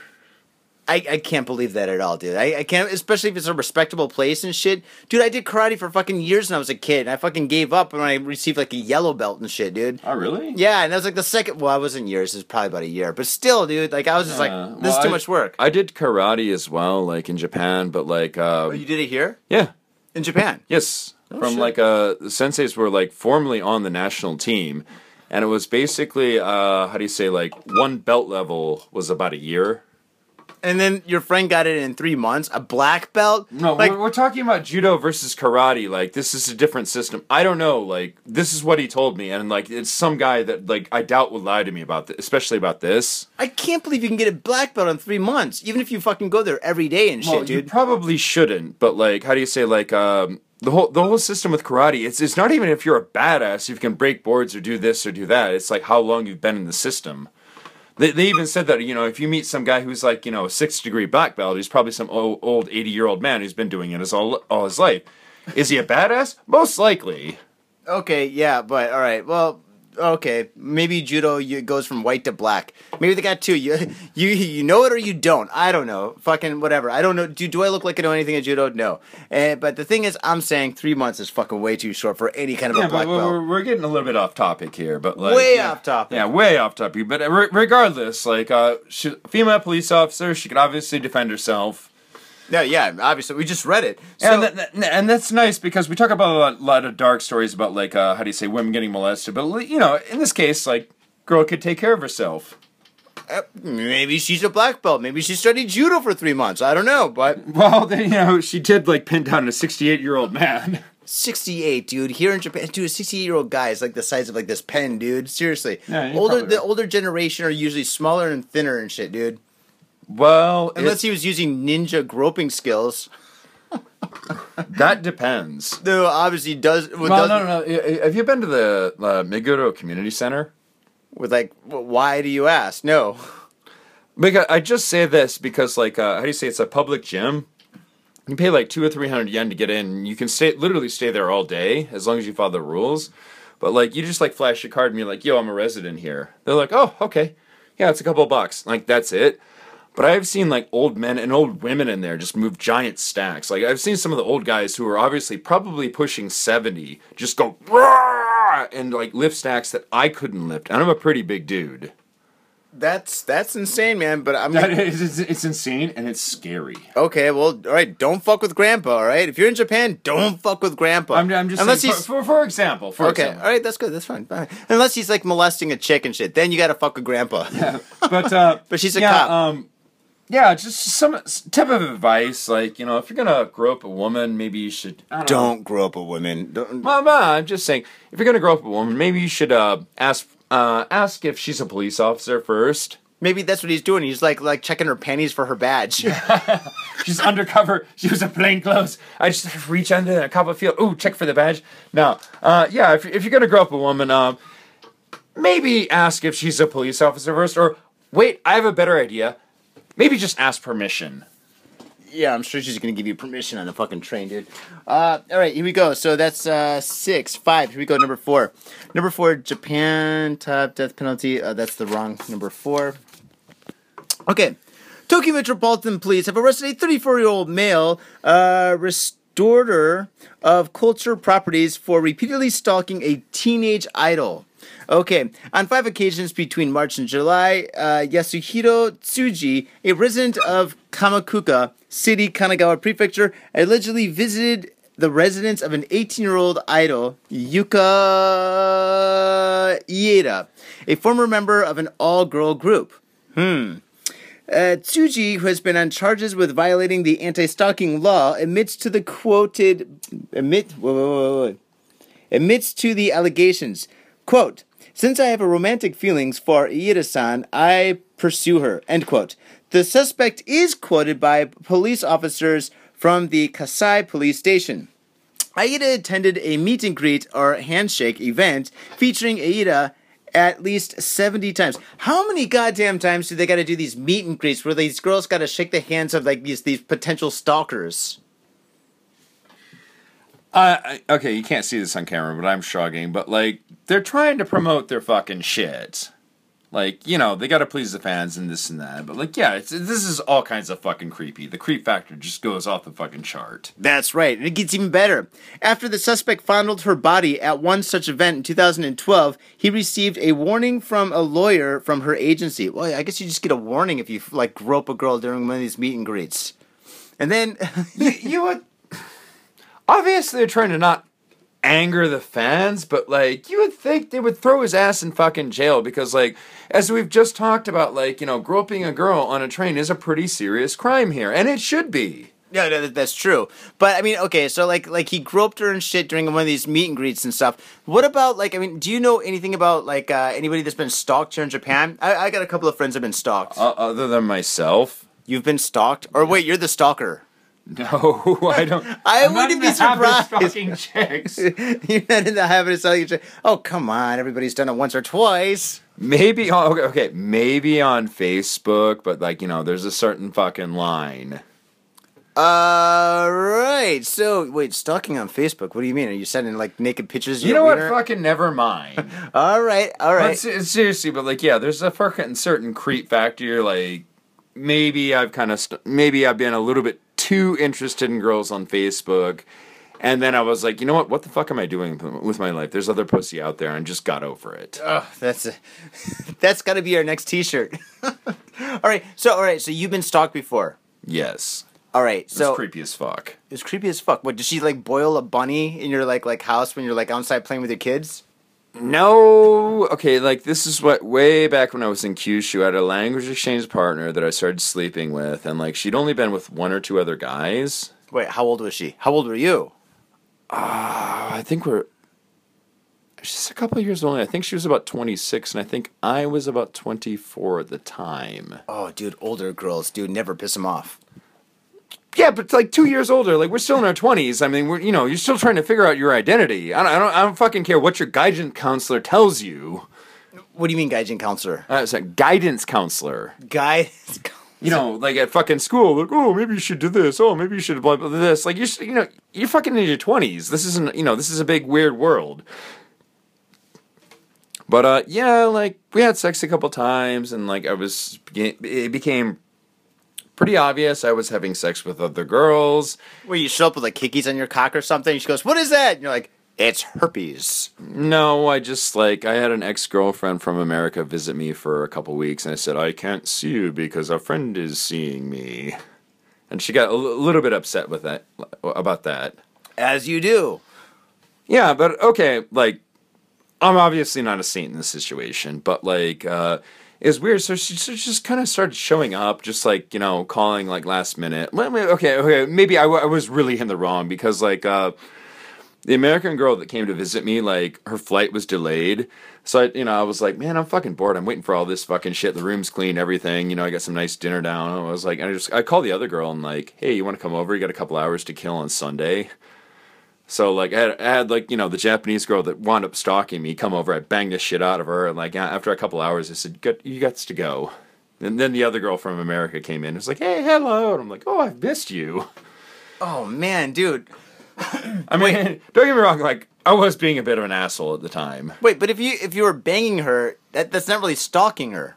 I, I can't believe that at all, dude. I, I can't, especially if it's a respectable place and shit. Dude, I did karate for fucking years when I was a kid, and I fucking gave up when I received like a yellow belt and shit, dude. Oh, really? Yeah, and that was like the second. Well, I wasn't years. It was probably about a year, but still, dude. Like I was just Uh, like, this is too I- much work. I did karate as well, like in Japan, but like, uh, Oh, you did it here yeah, in Japan. yes, Oh, from shit. like a the senseis were like formerly on the national team, and it was basically uh, how do you say like one belt level was about a year. And then your friend got it in three months. A black belt. No, like we're, we're talking about judo versus karate. Like this is a different system. I don't know. Like this is what he told me, and like it's some guy that like I doubt would lie to me about this, especially about this. I can't believe you can get a black belt in three months, even if you fucking go there every day and shit, Well, you dude. probably shouldn't, but like, how do you say like um, the whole the whole system with karate? It's it's not even if you're a badass, if you can break boards or do this or do that. It's like how long you've been in the system. They, they even said that you know if you meet some guy who's like you know a six degree black belt, he's probably some old, old eighty year old man who's been doing it his all all his life. Is he a badass? Most likely. Okay, yeah, but all right. Well, okay, maybe judo goes from white to black. Maybe they got two. You *laughs* you you know it or you don't. I don't know. Fucking whatever. I don't know. Do do I look like I know anything at judo? No. Uh, but the thing is, I'm saying three months is fucking way too short for any kind of Yeah, a black but belt. we're, we're getting a little bit off topic here, but like Way yeah. off topic. Yeah, way off topic. But re- regardless, like uh, she, female police officer, she could obviously defend herself. No, yeah, obviously we just read it. So, and, that, and that's nice because we talk about a lot, of dark stories about like uh, how do you say women getting molested, but you know in this case like girl could take care of herself. uh, maybe she's a black belt. Maybe she studied judo for three months. I don't know, but *laughs* Well, then, you know she did like pin down a sixty-eight year old man. *laughs* 68, dude. Here in Japan, dude, a 68 year old guy is like the size of like this pen, dude. Seriously, Yeah, older the older generation are usually smaller and thinner and shit, dude. Well, Unless he was using ninja groping skills. that depends. No, obviously does. Well, Well, no, no, no. Have you been to the uh, Meguro Community Center? With like, why do you ask? No. Because I just say this because, like, uh, how do you say it's a public gym? You pay like two or three hundred yen to get in. You can stay, literally stay there all day as long as you follow the rules. But like, you just like flash your card and you're like, "Yo, I'm a resident here." They're like, "Oh, okay, yeah, it's a couple of bucks." Like that's it. But I've seen like old men and old women in there just move giant stacks. Like I've seen some of the old guys who are obviously probably pushing seventy just go "Rah!" and like lift stacks that I couldn't lift, and I'm a pretty big dude. That's that's insane, man. But I'm That is, it's, it's insane and it's scary. okay. Well, all right. Don't fuck with grandpa. All right. If you're in Japan, don't fuck with grandpa. I'm, I'm just unless saying, he's for, for, for example, for okay. example. All right. That's good. That's fine. Fine. Unless he's like molesting a chick and shit, then you gotta fuck with grandpa. but uh, *laughs* But she's a yeah, cop. Um, yeah, just some type of advice, like you know, if you're gonna grow up a woman, maybe you should. I don't. Don't grow up a woman. Don't, Well, no, I'm just saying, if you're gonna grow up a woman, maybe you should uh, ask uh, ask if she's a police officer first. maybe that's what he's doing. He's like like checking her panties for her badge. *laughs* She's undercover. She was in plain clothes. I just reach under a cup of field. Ooh, check for the badge. No, uh, yeah. If, if you're gonna grow up a woman, um, maybe ask if she's a police officer first, or wait, I have a better idea. Maybe just ask permission. Yeah, I'm sure she's gonna give you permission on the fucking train, dude. Uh, all right, here we go. So that's uh, six, five. Here we go. Number four. Number four, Japan top death penalty. Uh, that's the wrong number four. Okay, Tokyo Metropolitan Police have arrested a 34 year old male uh, restorer of culture properties for repeatedly stalking a teenage idol. Okay, on five occasions between March and July, uh, Yasuhiro Tsuji, a resident of Kamakura City, Kanagawa Prefecture, allegedly visited the residence of an 18 year old idol, Yuka Ieda, a former member of an all girl group. Uh, Tsuji, who has been on charges with violating the anti-stalking law, admits to the quoted admit whoa, whoa, whoa. admits to the allegations. Quote: Since I have romantic feelings for Iida-san, I pursue her. End quote. The suspect is quoted by police officers from the Kasai police station. Aida attended a meet and greet or handshake event featuring Aida at least 70 times. How many goddamn times do they got to do these meet and greets where these girls got to shake the hands of like these these potential stalkers? Uh, I- okay, you can't see this on camera, but I'm shrugging. But like, they're trying to promote their fucking shit. Like, you know, they got to please the fans and this and that. But like, yeah, it's, this is all kinds of fucking creepy. The creep factor just goes off the fucking chart. That's right, and it gets even better. After the suspect fondled her body at one such event in 2012, he received a warning from a lawyer from her agency. Well, I guess you just get a warning if you like grope a girl during one of these meet and greets. And then you, you would obviously they're trying to not anger the fans, but like you would think they would throw his ass in fucking jail because like as we've just talked about, like you know, groping a girl on a train is a pretty serious crime here, and it should be. Yeah, no, that's true. But I mean, okay, so like like he groped her and shit during one of these meet and greets and stuff. What about like I mean, do you know anything about like uh, anybody that's been stalked here in Japan? I, I got a couple of friends that have been stalked. Uh, other than myself, You've been stalked, or wait, you're the stalker. *laughs* No, I don't. I I'm not wouldn't be the habit of surprised. Stalking chicks. *laughs* You're not in the habit of selling shit. Oh, come on. Everybody's done it once or twice. Maybe on okay, okay, maybe on Facebook, but like you know, there's a certain fucking line. All right. So, wait, stalking on Facebook. What do you mean? Are you sending like naked pictures? You know what? wiener? Fucking never mind. *laughs* all right. All right. But seriously, but like, yeah, there's a fucking certain creep factor. Like, maybe I've kind of, st- maybe I've been a little bit too interested in girls on Facebook, and then I was like, you know what? What the fuck am I doing with my life? There's other pussy out there, and just got over it. Oh, that's a, *laughs* that's got to be our next T-shirt. *laughs* all right. So, all right. So you've been stalked before. Yes, All right. it's So creepy as fuck. It was creepy as fuck. What did she like boil a bunny in your like like house when you're like outside playing with your kids? No, okay, like this is what way back when I was in Kyushu, I had a language exchange partner that I started sleeping with, and like she'd only been with one or two other guys. Wait, how old was she? How old were you? Uh, I think we're. She's a couple of years older. I think she was about 26, and I think I was about 24 at the time. Oh, dude, older girls, dude, never piss them off. Yeah, but it's like two years older. Like we're still in our 20s. I mean, we're you know you're still trying to figure out your identity. I don't, I don't, I don't fucking care what your guidance counselor tells you. What do you mean, guidance counselor? Uh, a guidance counselor. Guy. *laughs* You know, like at fucking school, like, oh, maybe you should do this. Oh, maybe you should blah blah blah, this. Like you're, you know, you're fucking in your twenties. This isn't, you know, this is a big weird world. But uh, yeah, like we had sex a couple times, and like I was, it became pretty obvious I was having sex with other girls. Where you show up with like hickeys on your cock or something. She goes, "What is that?" And you're like, "It's herpes." No, I just like I had an ex girlfriend from America visit me for a couple weeks, and I said I can't see you because a friend is seeing me, and she got a l- little bit upset with that about that. As you do. Yeah, but okay, like I'm obviously not a saint in this situation, but like uh it's weird. So she, she just kind of started showing up, just like you know, calling like last minute. Okay, okay, maybe I, w- I was really in the wrong because like uh the American girl that came to visit me, like her flight was delayed. So I, you know, I was like, man, I'm fucking bored. I'm waiting for all this fucking shit. The room's clean, everything. You know, I got some nice dinner down. I was like, I just I called the other girl and like, hey, you want to come over? You got a couple hours to kill on Sunday. So like I had, I had like you know the Japanese girl that wound up stalking me come over. I banged the shit out of her, and like after a couple hours, I said, you got to go." And then the other girl from America came in. It's like, "Hey, hello," and I'm like, "Oh, I've missed you." Oh man, dude. I mean, *laughs* don't get me wrong. Like I was being a bit of an asshole at the time. Wait, but if you if you were banging her, that that's not really stalking her.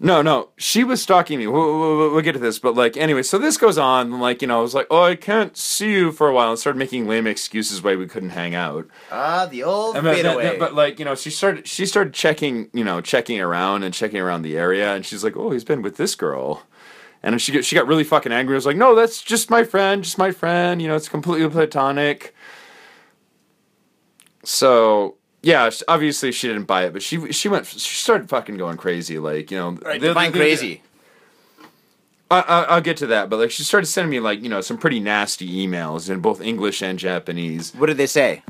No, no, she was stalking me. We'll, we'll, we'll get to this, but like anyway, so this goes on. and, Like you know, I was like, "Oh, I can't see you for a while," and started making lame excuses why we couldn't hang out. Ah, the old And but, but like you know, she started she started checking you know checking around and checking around the area, and she's like, "Oh, he's been with this girl," and she she got really fucking angry. I was like, "No, that's just my friend, just my friend. You know, it's completely platonic." So yeah, obviously she didn't buy it, but she she went she started fucking going crazy, like you know, right, the- define the- the- crazy. I, I, I'll get to that, but like she started sending me like you know some pretty nasty emails in both English and Japanese. What did they say?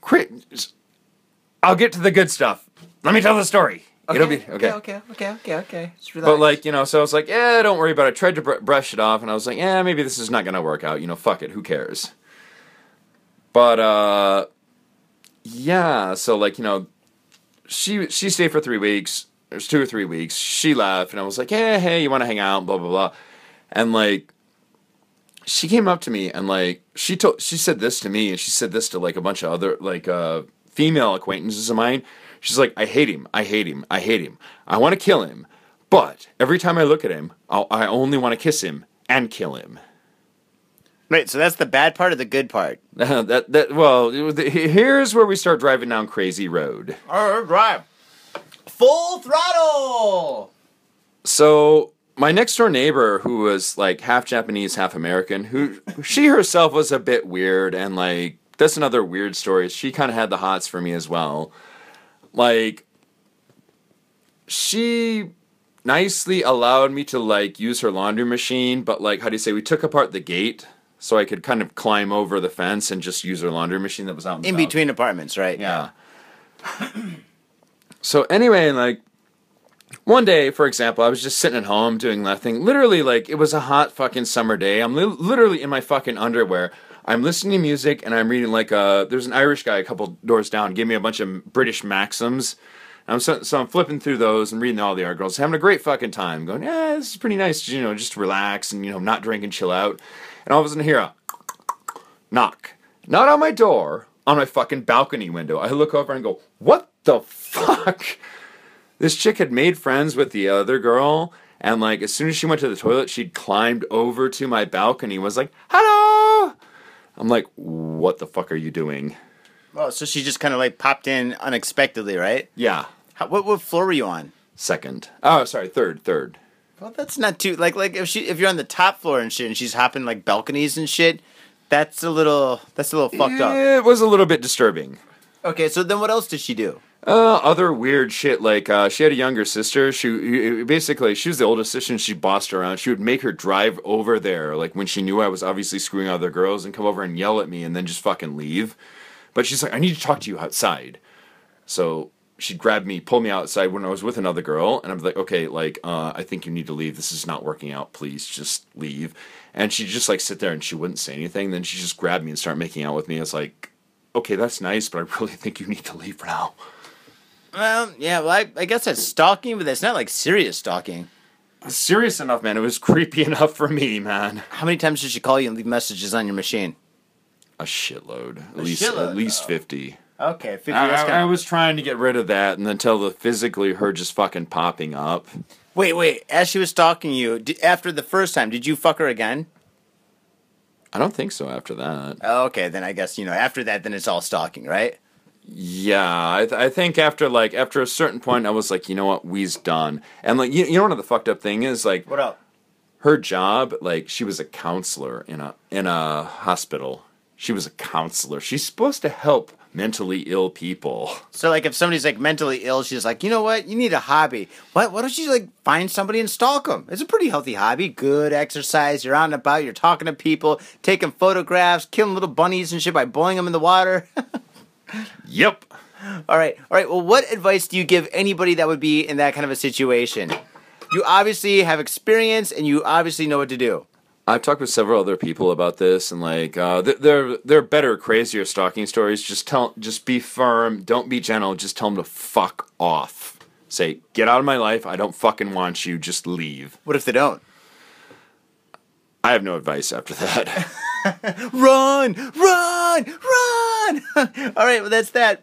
Cra- I'll get to the good stuff. Let me tell the story. It'll be okay. okay, okay, okay, okay. Just But like you know, so I was like, yeah, don't worry about it. I tried to br- brush it off, and I was like, yeah, maybe this is not gonna work out. You know, fuck it. Who cares? But uh, yeah. So like you know, she she stayed for three weeks. It was two or three weeks. She left, and I was like, hey, hey, you want to hang out? Blah blah blah. And like, she came up to me and like she told she said this to me, and she said this to like a bunch of other like uh female acquaintances of mine. She's like, I hate him. I hate him. I hate him. I want to kill him. But every time I look at him, I'll, I only want to kiss him and kill him. Right, so that's the bad part of the good part? *laughs* that that well, the- here's where we start driving down crazy road. All right. Full throttle. So my next door neighbor, who was like half Japanese, half American, who she herself was a bit weird, and like that's another weird story. She kind of had the hots for me as well. Like she nicely allowed me to like use her laundry machine, but like how do you say? We took apart the gate so I could kind of climb over the fence and just use her laundry machine that was out in, In between apartments, right? Yeah. so anyway, like one day, for example, I was just sitting at home doing nothing. Literally, like, it was a hot fucking summer day. I'm li- literally in my fucking underwear. I'm listening to music and I'm reading, like, uh, there's an Irish guy a couple doors down, gave me a bunch of British Maxims. I'm so, so I'm flipping through those and reading all the articles, having a great fucking time, going, yeah, this is pretty nice, you know, just relax and, you know, not drink and chill out. And all of a sudden, I hear a knock. Not on my door, on my fucking balcony window. I look over and go, what the fuck? This chick had made friends with the other girl, and like as soon as she went to the toilet, she'd climbed over to my balcony, and was like, hello! I'm like, what the fuck are you doing? Oh, so she just kind of like popped in unexpectedly, right? Yeah, How, what what floor were you on? second. Oh, sorry, third, third. Well, that's not too like like if she if you're on the top floor and shit and she's hopping like balconies and shit, that's a little that's a little fucked up. It was a little bit disturbing. Okay, so then what else did she do? Uh, other weird shit like uh, she had a younger sister. She basically she was the oldest sister. and She bossed her around. She would make her drive over there, like when she knew I was obviously screwing other girls, and come over and yell at me, and then just fucking leave. But she's like, "I need to talk to you outside." So she'd grab me, pull me outside when I was with another girl, and I'm like, "Okay, like uh, I think you need to leave. This is not working out. Please just leave." And she'd just like sit there and she wouldn't say anything. Then she just grabbed me and start making out with me. It's like, okay, that's nice, but I really *laughs* think you need to leave for now. Well, yeah, well, I, I guess that's stalking, but that's not like serious stalking. serious enough, man. It was creepy *laughs* enough for me, man. How many times did she call you and leave messages on your machine? A shitload, at A least shitload, at least oh. fifty. Okay, 50 I, I- was trying to get rid of that, and until the physically her just fucking popping up. Wait, wait. As she was stalking you, di after the first time, did you fuck her again? I don't think so. After that, okay, then I guess you know. After that, then it's all stalking, right? yeah, I, th- I think after like after a certain point, I was like, you know what, we's done. And like, you, you know what the fucked up thing is, like, What up? her job, like, she was a counselor in a in a hospital. She was a counselor. She's supposed to help mentally ill people. So, like, if somebody's like mentally ill, she's like, you know what? You need a hobby. What? Why don't you like find somebody and stalk them? It's a pretty healthy hobby. Good exercise. You're out and about. You're talking to people, taking photographs, killing little bunnies and shit by boiling them in the water. *laughs* Yep. all right, all right. Well, what advice do you give anybody that would be in that kind of a situation? You obviously have experience, and you obviously know what to do. I've talked with several other people about this, and like, uh, th- they're they're better, crazier stalking stories. Just tell, just be firm. Don't be gentle. Just tell them to fuck off. Say, get out of my life. I don't fucking want you. Just leave. What if they don't? I have no advice after that. *laughs* Run, run, run! *laughs* All right, well, that's that.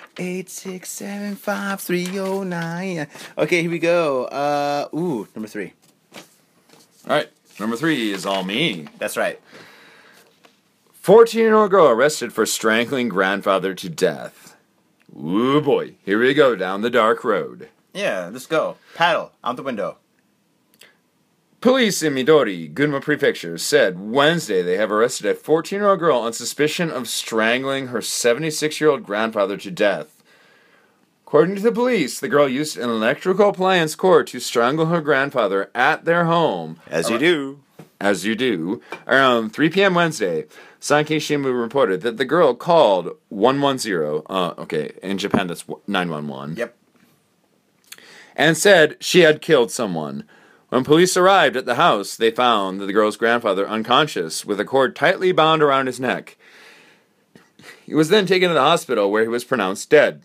eight, six, seven, five, three, oh, nine. Okay, here we go. Uh, ooh, number three. All right, number three is all me. That's right. 14 year old girl arrested for strangling grandfather to death. Ooh boy, here we go down the dark road. Yeah, let's go. Paddle out the window. Police in Midori, Gunma Prefecture, said Wednesday they have arrested a 14 year old girl on suspicion of strangling her 76 year old grandfather to death. According to the police, the girl used an electrical appliance cord to strangle her grandfather at their home. As you do. As you do. Around 3 p.m. Wednesday, Sankei Shimbun reported that the girl called 110, uh, okay, in Japan that's 911, Yep. and said she had killed someone. When police arrived at the house, they found the girl's grandfather unconscious with a cord tightly bound around his neck. He was then taken to the hospital where he was pronounced dead.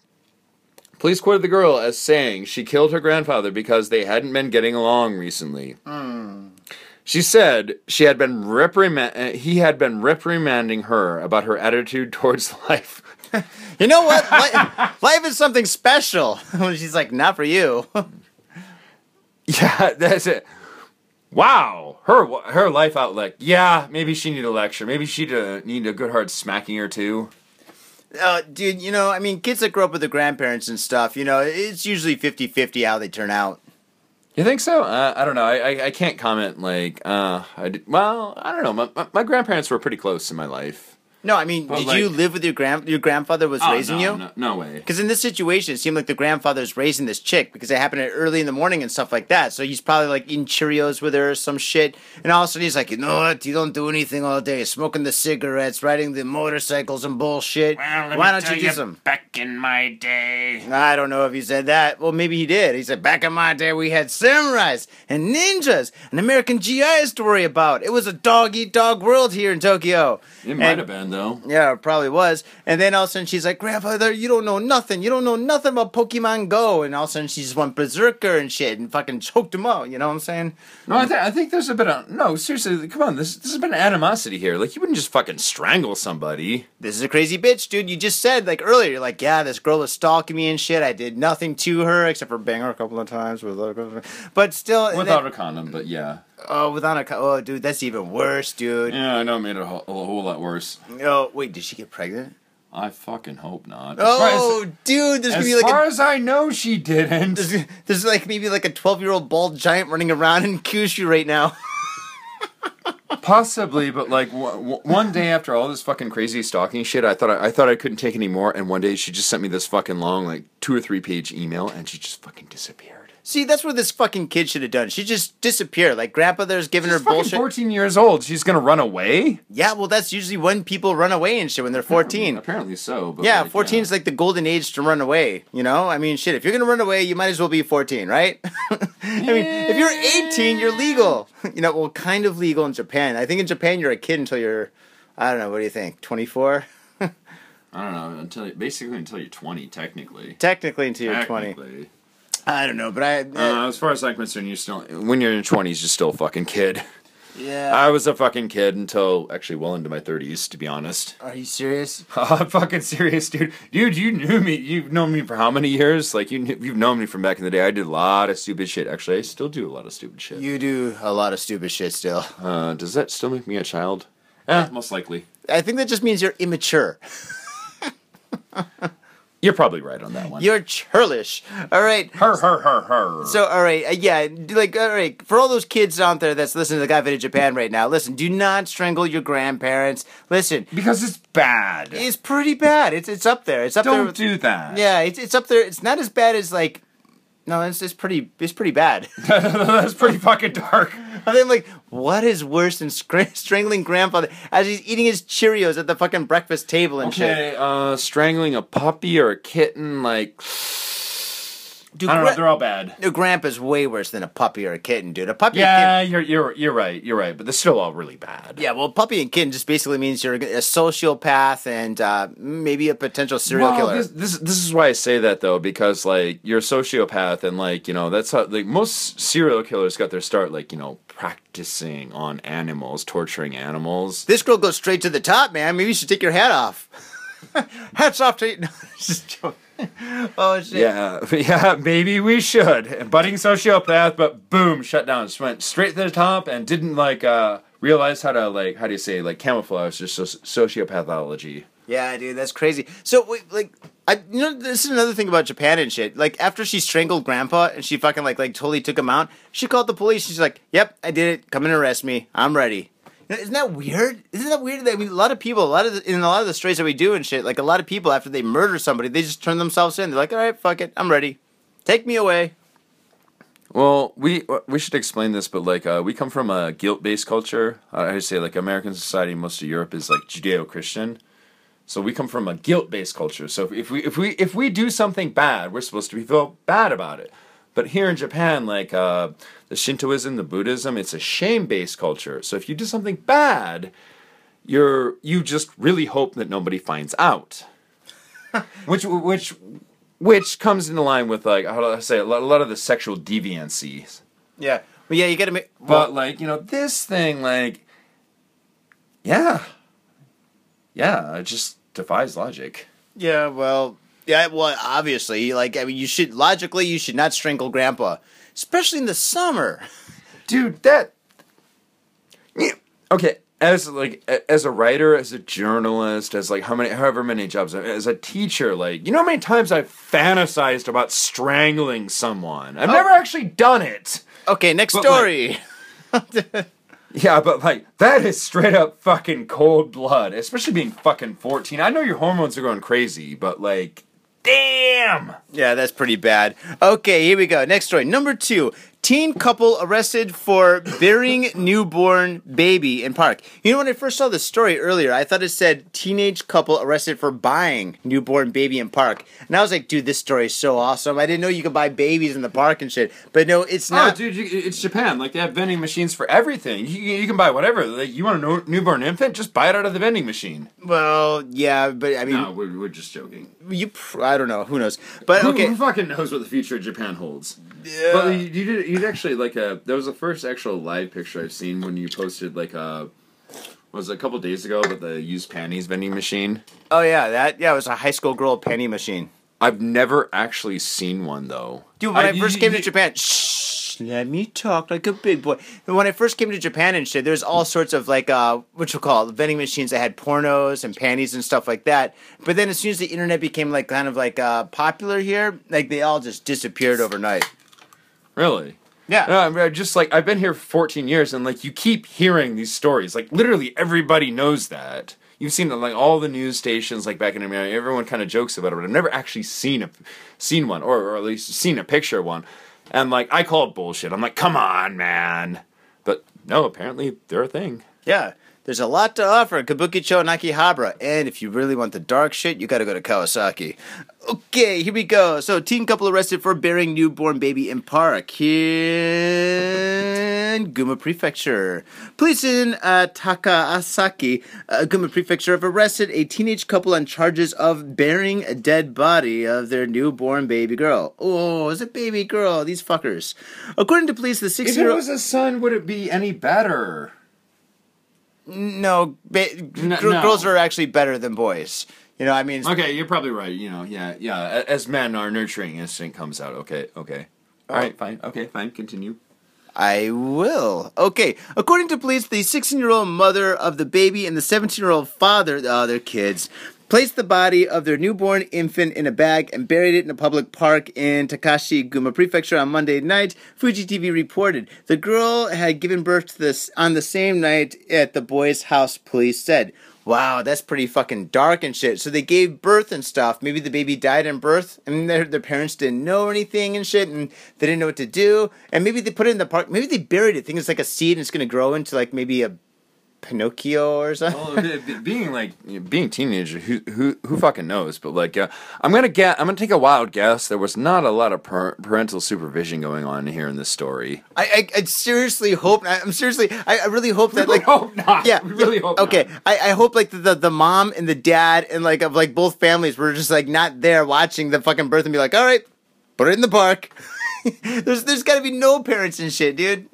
Police quoted the girl as saying she killed her grandfather because they hadn't been getting along recently. She said she had been reprima- uh, he had been reprimanding her about her attitude *laughs* towards life. *laughs* You know what? life, life is something special. *laughs* She's like, not for you. *laughs* Yeah, that's it. Wow, her her life outlook. Yeah, maybe she need a lecture. Maybe she uh, need a good hard smacking or two. Uh, dude, you know, I mean, kids that grow up with their grandparents and stuff, you know, it's usually 50 50 how they turn out. You think so? Uh, I don't know. I, I I can't comment. Like, uh, I did, well, I don't know. My, my my grandparents were pretty close in my life. No, I mean, Well, did like- you live with your grand your grandfather was oh, raising Oh, no, you? No, no way. Because in this situation, it seemed like the grandfather's raising this chick because it happened early in the morning and stuff like that. So he's probably like eating Cheerios with her or some shit. And all of a sudden he's like, you know what? You don't do anything all day. Smoking the cigarettes, riding the motorcycles and bullshit. Well, Why don't you do some? Back in my day. I don't know if he said that. Well, maybe he did. He said, back in my day, we had samurais and ninjas, and American GIs to worry about. It was a dog eat dog world here in Tokyo. It might And- have been though. yeah, it probably was. And then all of a sudden she's like, Grandfather, you don't know nothing. You don't know nothing about Pokemon Go. And all of a sudden she just went berserker and shit and fucking *laughs* choked him out. You know what I'm saying? No, I, th- I think there's a bit of no. Seriously, come on. This this has been animosity here. Like, you wouldn't just fucking strangle somebody. This is a crazy bitch, dude. You just said, like, earlier, you're like, yeah, this girl was stalking me and shit. I did nothing to her except for bang her a couple of times with other But still. Without then- a condom, but yeah. Oh, without a. co- Oh, dude, that's even worse, dude. Yeah, I know it made it a whole, a whole lot worse. Oh, wait, did she get pregnant? I fucking hope not. As far as- Oh, dude, there's gonna As be like As far a. as I know, she didn't. There's, there's like maybe like a 12 year old bald giant running around in Kyushu right now. *laughs* Possibly, but like w- w- one day after all this fucking crazy stalking shit, I thought I, I thought I couldn't take any more, and one day she just sent me this fucking long, like two or three page email, and she just fucking disappeared. See, that's what this fucking kid should have done. She just disappeared. Like grandfather's giving her She's fucking bullshit. fourteen years old. She's gonna run away. Yeah, well, that's usually when people run away and shit when they're 14. Apparently so. But Yeah, like, 14 is like the golden age to run away. You know, I mean, shit. If you're gonna run away, you might as well be 14, right? *laughs* I mean, if you're 18, you're legal. *laughs* You know, well, kind of legal in Japan. I think in Japan you're a kid until you're, I don't know. What do you think? 24? *laughs* I don't know until basically until you're twenty, technically. Technically, until you're 20. Technically. I don't know, but I. Uh, as far as I'm concerned, you're still when you're in your twenties, you're still a fucking kid. yeah. I was a fucking kid until actually well into my thirties, to be honest. Are you serious? *laughs* I'm fucking serious, dude. Dude, you knew me. You've known me for how many years? Like you, knew, you've known me from back in the day. I did a lot of stupid shit. Actually, I still do a lot of stupid shit. You do a lot of stupid shit still. Uh, does that still make me a child? Eh, most likely. I think that just means you're immature. *laughs* You're probably right on that one. You're churlish. All right. her, her, her, her. So, all right, uh, yeah, like, all right, for all those kids out there that's listening to the Got Faded Japan right now, listen, do not strangle your grandparents. Listen, because it's bad. it's pretty bad. It's it's up there. It's up there. Don't do that. Yeah, it's it's up there. It's not as bad as like. No, it's it's pretty it's pretty bad. *laughs* that's pretty fucking dark. I'm like, what is worse than scr- strangling grandfather as he's eating his Cheerios at the fucking breakfast table and shit? Okay, uh, strangling a puppy or a kitten, like Dude, I don't know. They're all bad. a grandpa's way worse than a puppy or a kitten, dude. A puppy. Yeah, And kitten, you're you're you're right. You're right. But they're still all really bad. yeah. Well, puppy and kitten just basically means you're a sociopath and uh, maybe a potential serial Well, killer. This, this this is why I say that though, because like you're a sociopath and like you know that's how like most serial killers got their start like you know practicing on animals, torturing animals. This girl goes straight to the top, man. Maybe you should take your hat off. *laughs* Hats off to you. *laughs* No, just joking. *laughs* Oh shit. Yeah, *laughs* yeah, maybe we should. Budding sociopath, but boom, shut down. Just went straight to the top and didn't like uh realize how to like how do you say like camouflage just so- sociopathology. Yeah, dude, that's crazy. So, like, I you know, this is another thing about Japan and shit. Like, after she strangled Grandpa and she fucking like like totally took him out, she called the police. She's like, "Yep, I did it. Come and arrest me. I'm ready." Isn't that weird? Isn't that weird? That I mean, a lot of people, a lot of the, in a lot of the stories that we do and shit, like a lot of people after they murder somebody, they just turn themselves in. They're like, "All right, fuck it, I'm ready. Take me away." Well, we we should explain this, but like uh, we come from a guilt-based culture. Uh, I would say like American society, most of Europe is like Judeo-Christian, so we come from a guilt-based culture. So if we if we if we do something bad, we're supposed to feel bad about it. But here in Japan, like uh, the Shintoism, the Buddhism, it's a shame-based culture. So if you do something bad, you're you just really hope that nobody finds out, *laughs* which which which comes into line with like how do I say a lot, a lot of the sexual deviancies. Yeah, but yeah, you gotta make. But like you know this thing like, yeah, yeah, it just defies logic. Yeah, well, yeah, well, obviously, like I mean, you should logically, you should not strangle Grandpa, especially in the summer. dude that okay as like a- as a writer as a journalist as like how many however many jobs as a teacher like you know how many times i've fantasized about strangling someone i've never oh. actually done it Okay, next But, story. *laughs* yeah but like that is straight up fucking cold blood especially being fucking 14 i know your hormones are going crazy but like damn yeah, that's pretty bad. Okay, here we go. Next story. Number two. Teen couple arrested for burying newborn baby in park. You know, when I first saw this story earlier, I thought it said teenage couple arrested for buying newborn baby in park. And I was like, dude, this story is so awesome. I didn't know you could buy babies in the park and shit. But no, it's Oh, not. dude, you, it's Japan. Like they have vending machines for everything. You, you can buy whatever. Like you want a no, newborn infant, just buy it out of the vending machine. Well, yeah, but I mean, No, we're, we're just joking. you. pr- I don't know. Who knows? But Who, okay. who fucking knows what the future of Japan holds? Yeah. But you, you did. You'd actually like a. That was the first actual live picture I've seen when you posted like a. Was it a couple days ago, but the used panties vending machine. Oh yeah, that yeah, it was a high school girl penny machine. I've never actually seen one though. Dude, when I, you- first you- came to Japan, shh, let me talk like a big boy. When I first came to Japan and shit, there's all sorts of like uh, what you call it, vending machines that had pornos and panties and stuff like that. But then as soon as the internet became like kind of like uh, popular here, like they all just disappeared overnight. Really? Yeah. No, I mean, just like I've been here for 14 years, and like you keep hearing these stories. Like literally everybody knows that. You've seen it, like all the news stations, like back in America. Everyone kind of jokes about it, but I've never actually seen a seen one, or, or at least seen a picture of one. And like I call it bullshit. I'm like, come on, man. But no, apparently they're a thing. Yeah. There's a lot to offer at Kabukicho and Akihabara, and if you really want the dark shit, you gotta go to Kawasaki. Okay, here we go. So, teen couple arrested for burying newborn baby in park in Gunma Prefecture. Police in uh, Takasaki, uh, Gunma Prefecture, have arrested a teenage couple on charges of burying a dead body of their newborn baby girl. Oh, it's a baby girl. These fuckers. According to police, the six-year-old. If it was a son, would it be any better? No, ba- No, gr- no. girls are actually better than boys. You know, I mean, Okay, you're probably right. You know, yeah, yeah. As men, our nurturing instinct comes out. Okay, okay. All right, fine. Okay, fine. Continue. I will. Okay, according to police, the 16 year old mother of the baby and the 17 year old father, uh, their kids, placed the body of their newborn infant in a bag and buried it in a public park in Takasaki Gunma Prefecture on Monday night. Fuji TV reported the girl had given birth to this on the same night at the boy's house. Police said. Wow, that's pretty fucking dark and shit. So they gave birth and stuff. Maybe the baby died in birth, and their, their parents didn't know anything and shit, and they didn't know what to do. And maybe they put it in the park. Maybe they buried it, thinking it's like a seed and it's gonna grow into like maybe a Pinocchio or something. Well, be- be- being like you know, being teenager, who who who fucking knows? But like, uh, I'm gonna get, I'm gonna take a wild guess. There was not a lot of par- parental supervision going on here in this story. I, I, I seriously hope. I'm seriously. I, I really hope that like. hope not. Yeah, We really yeah, hope Okay, I, I hope like the, the the mom and the dad and like of like both families were just like not there watching the fucking birth and be like, all right, put it in the park. *laughs* there's there's got to be no parents and shit, dude.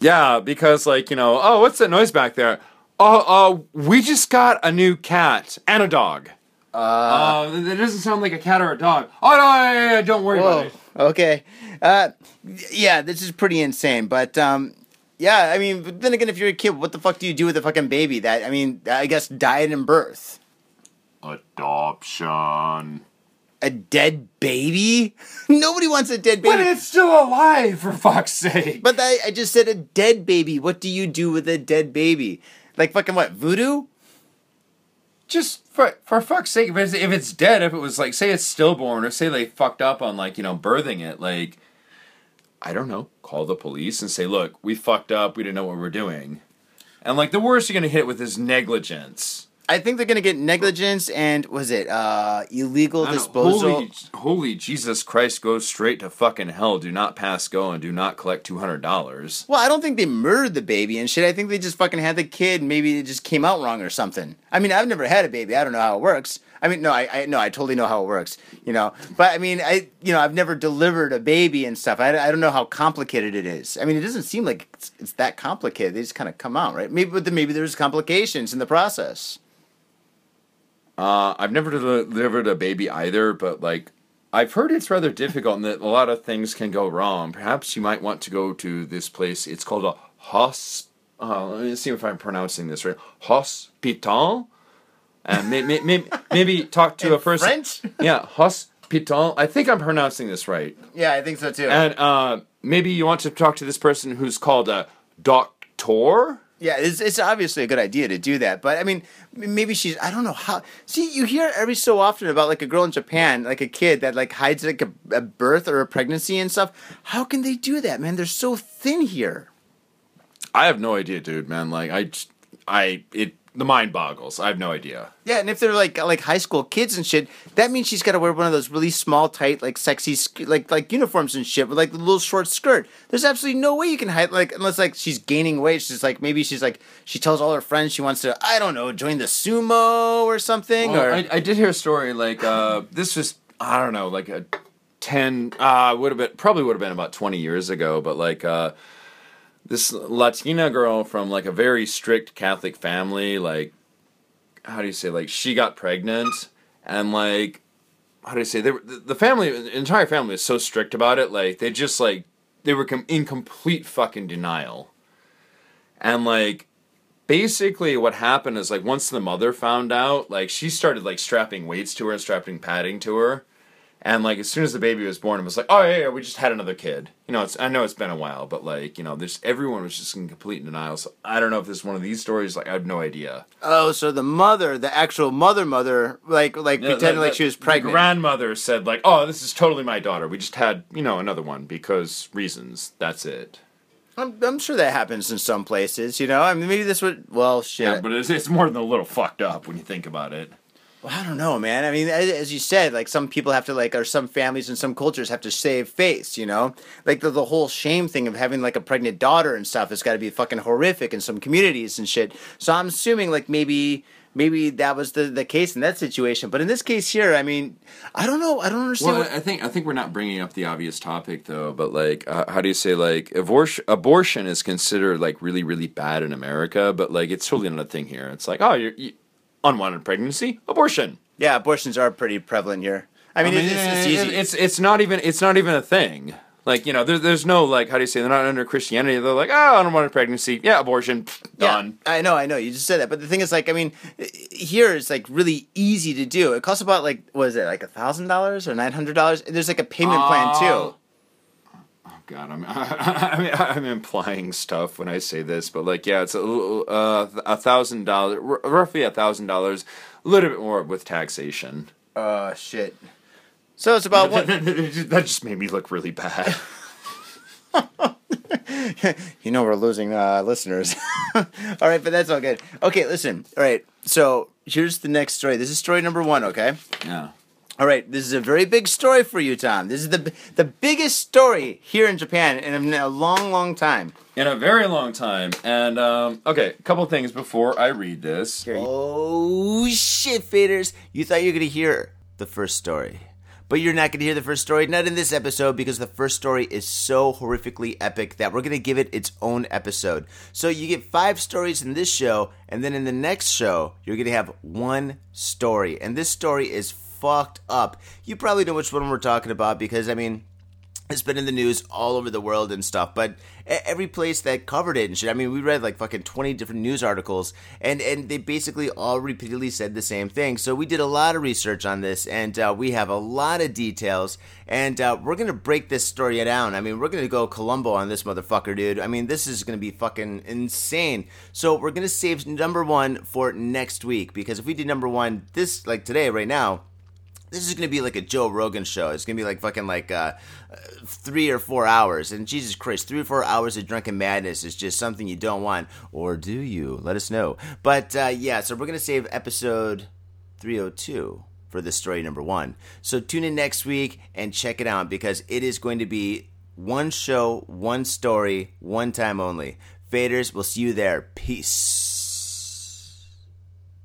Yeah, because like you know, oh, what's that noise back there? Oh, uh, we just got a new cat and a dog. Uh, that doesn't sound like a cat or a dog. Oh no, yeah, yeah, yeah, don't worry about it. Okay. Uh, yeah, this is pretty insane. But um, yeah, I mean, but then again, if you're a kid, what the fuck do you do with a fucking baby that I mean, I guess died in birth? Adoption. A dead baby? *laughs* Nobody wants a dead baby. But it's still alive, for fuck's sake. But I, I just said a dead baby. What do you do with a dead baby? Like fucking what? Voodoo? just for for fuck's sake, if it's, if it's dead, if it was like, say it's stillborn, or say they fucked up on like you know birthing it, like I don't know, call the police and say, look, we fucked up, we didn't know what we were doing, and like the worst you're gonna hit with is negligence. I think they're gonna get negligence and was it uh illegal I don't know, disposal? Holy, holy Jesus Christ, go straight to fucking hell. Do not pass go and do not collect two hundred dollars. Well, I don't think they murdered the baby and shit. I think they just fucking had the kid. Maybe it just came out wrong or something. I mean, I've never had a baby. I don't know how it works. I mean, no, I, I no, I totally know how it works. You know, but I mean, I you know, I've never delivered a baby and stuff. I, I don't know how complicated it is. I mean, it doesn't seem like it's, it's that complicated. They just kind of come out, right? Maybe, but then maybe there's complications in the process. Uh, I've never delivered a baby either, but like I've heard it's rather difficult and that a lot of things can go wrong. Perhaps you might want to go to this place. It's called a hos. Uh, let me see if I'm pronouncing this right. Hospital, and may, may, may, maybe talk to *laughs* a person. French? *laughs* Yeah, hospital. I think I'm pronouncing this right. Yeah, I think so too. And uh, maybe you want to talk to this person who's called a doctor. Yeah, it's, it's obviously a good idea to do that, but I mean, maybe she's I don't know how. See, you hear every so often about like a girl in Japan, like a kid that like hides like a, a birth or a pregnancy and stuff. How can they do that, man? They're so thin here. I have no idea, dude. Man, like I, I it the mind boggles. I have no idea. Yeah, and if they're like like high school kids and shit, that means she's got to wear one of those really small, tight, like sexy, like like uniforms and shit with like the little short skirt. There's absolutely no way you can hide like unless like she's gaining weight. She's like maybe she's like she tells all her friends she wants to I don't know join the sumo or something. Well, or I, I did hear a story like uh, this was I don't know like a ten uh, would have been probably would have been about twenty years ago, but like uh, this Latina girl from like a very strict Catholic family, like how do you say like she got pregnant and like how do you say they were the family the entire family was so strict about it like they just like they were com- in complete fucking denial. And like basically what happened is like once the mother found out like she started like strapping weights to her and strapping padding to her and like as soon as the baby was born it was like oh yeah, yeah we just had another kid you know it's i know it's been a while but like you know there's everyone was just in complete denial so i don't know if this is one of these stories like i have no idea Oh, so the mother, the actual mother, mother, like like Yeah, pretending the- like the- she was pregnant. grandmother said like oh this is totally my daughter we just had you know another one because reasons that's it I'm, I'm sure that happens in some places, you know. I mean, maybe this would. Well, shit. yeah but it's, it's more than a little fucked up when you think about it Well, I don't know, man. I mean, as, you said, like some people have to like, or some families and some cultures have to save face. You know, like the, the whole shame thing of having like a pregnant daughter and stuff has got to be fucking horrific in some communities and shit. So I'm assuming like maybe maybe that was the the case in that situation. But in this case here, I mean, I don't know. I don't understand. Well, what, I think I think we're not bringing up the obvious topic though, but like, uh, how do you say like abortion? Abortion is considered like really really bad in America, but like it's totally not a thing here. It's like, oh, you're you, unwanted pregnancy, abortion. yeah, abortions are pretty prevalent here. I mean, it's, it's, it's easy. It's it's not even it's not even a thing. Like you know, there, there's no like how do you say they're not under Christianity. They're like, oh, unwanted pregnancy, yeah, abortion, done. Yeah, I know, I know. You just said that, but the thing is, like, I mean, here it's like really easy to do. It costs about like what is it, like a thousand dollars or nine hundred dollars? There's like a payment plan too. God, I'm *laughs* I'm, I'm implying stuff when I say this, but like, yeah, it's a uh, a thousand dollars, roughly a thousand dollars, a little bit more with taxation. Oh shit. So it's about what? *laughs* that just made me look really bad. *laughs* you know we're losing uh, listeners. all right, but that's all good. Okay, listen. All right, so here's the next story. This is story number one. Okay. Yeah. All right, this is a very big story for you, Tom. This is the the biggest story here in Japan in a long, long time. In a very long time. And um, okay, a couple things before I read this. Oh shit, faders! You thought you were gonna hear the first story. But you're not going to hear the first story, not in this episode, because the first story is so horrifically epic that we're going to give it its own episode. So you get five stories in this show, and then in the next show, you're going to have one story. And this story is fucked up. You probably know which one we're talking about because, I mean, it's been in the news all over the world and stuff, but every place that covered it and shit. I mean, we read like fucking twenty different news articles, and and they basically all repeatedly said the same thing. So we did a lot of research on this, and uh, we have a lot of details, and uh, we're gonna break this story down. I mean, we're gonna go Columbo on this motherfucker, dude. I mean, this is gonna be fucking insane. So we're gonna save number one for next week because if we did number one this like today, right now this is gonna be like a Joe Rogan show. It's gonna be like fucking like uh, three or four hours. And Jesus Christ, three or four hours of drunken madness is just something you don't want, or do you? Let us know. But uh, yeah, so we're gonna save episode 302 for this story number one. So tune in next week and check it out because it is going to be one show, one story, one time only. Faders, we'll see you there. Peace.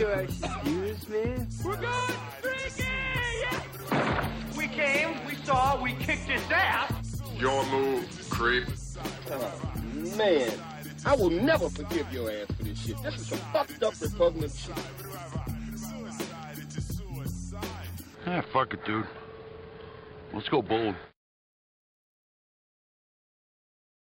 You excuse me? We're going drinking! We came, we saw, we kicked his ass. Your move, creep. Oh, Man, I will never forgive your ass for this shit. This is some fucked up repugnant shit. Ah, fuck it, dude. Let's go bold.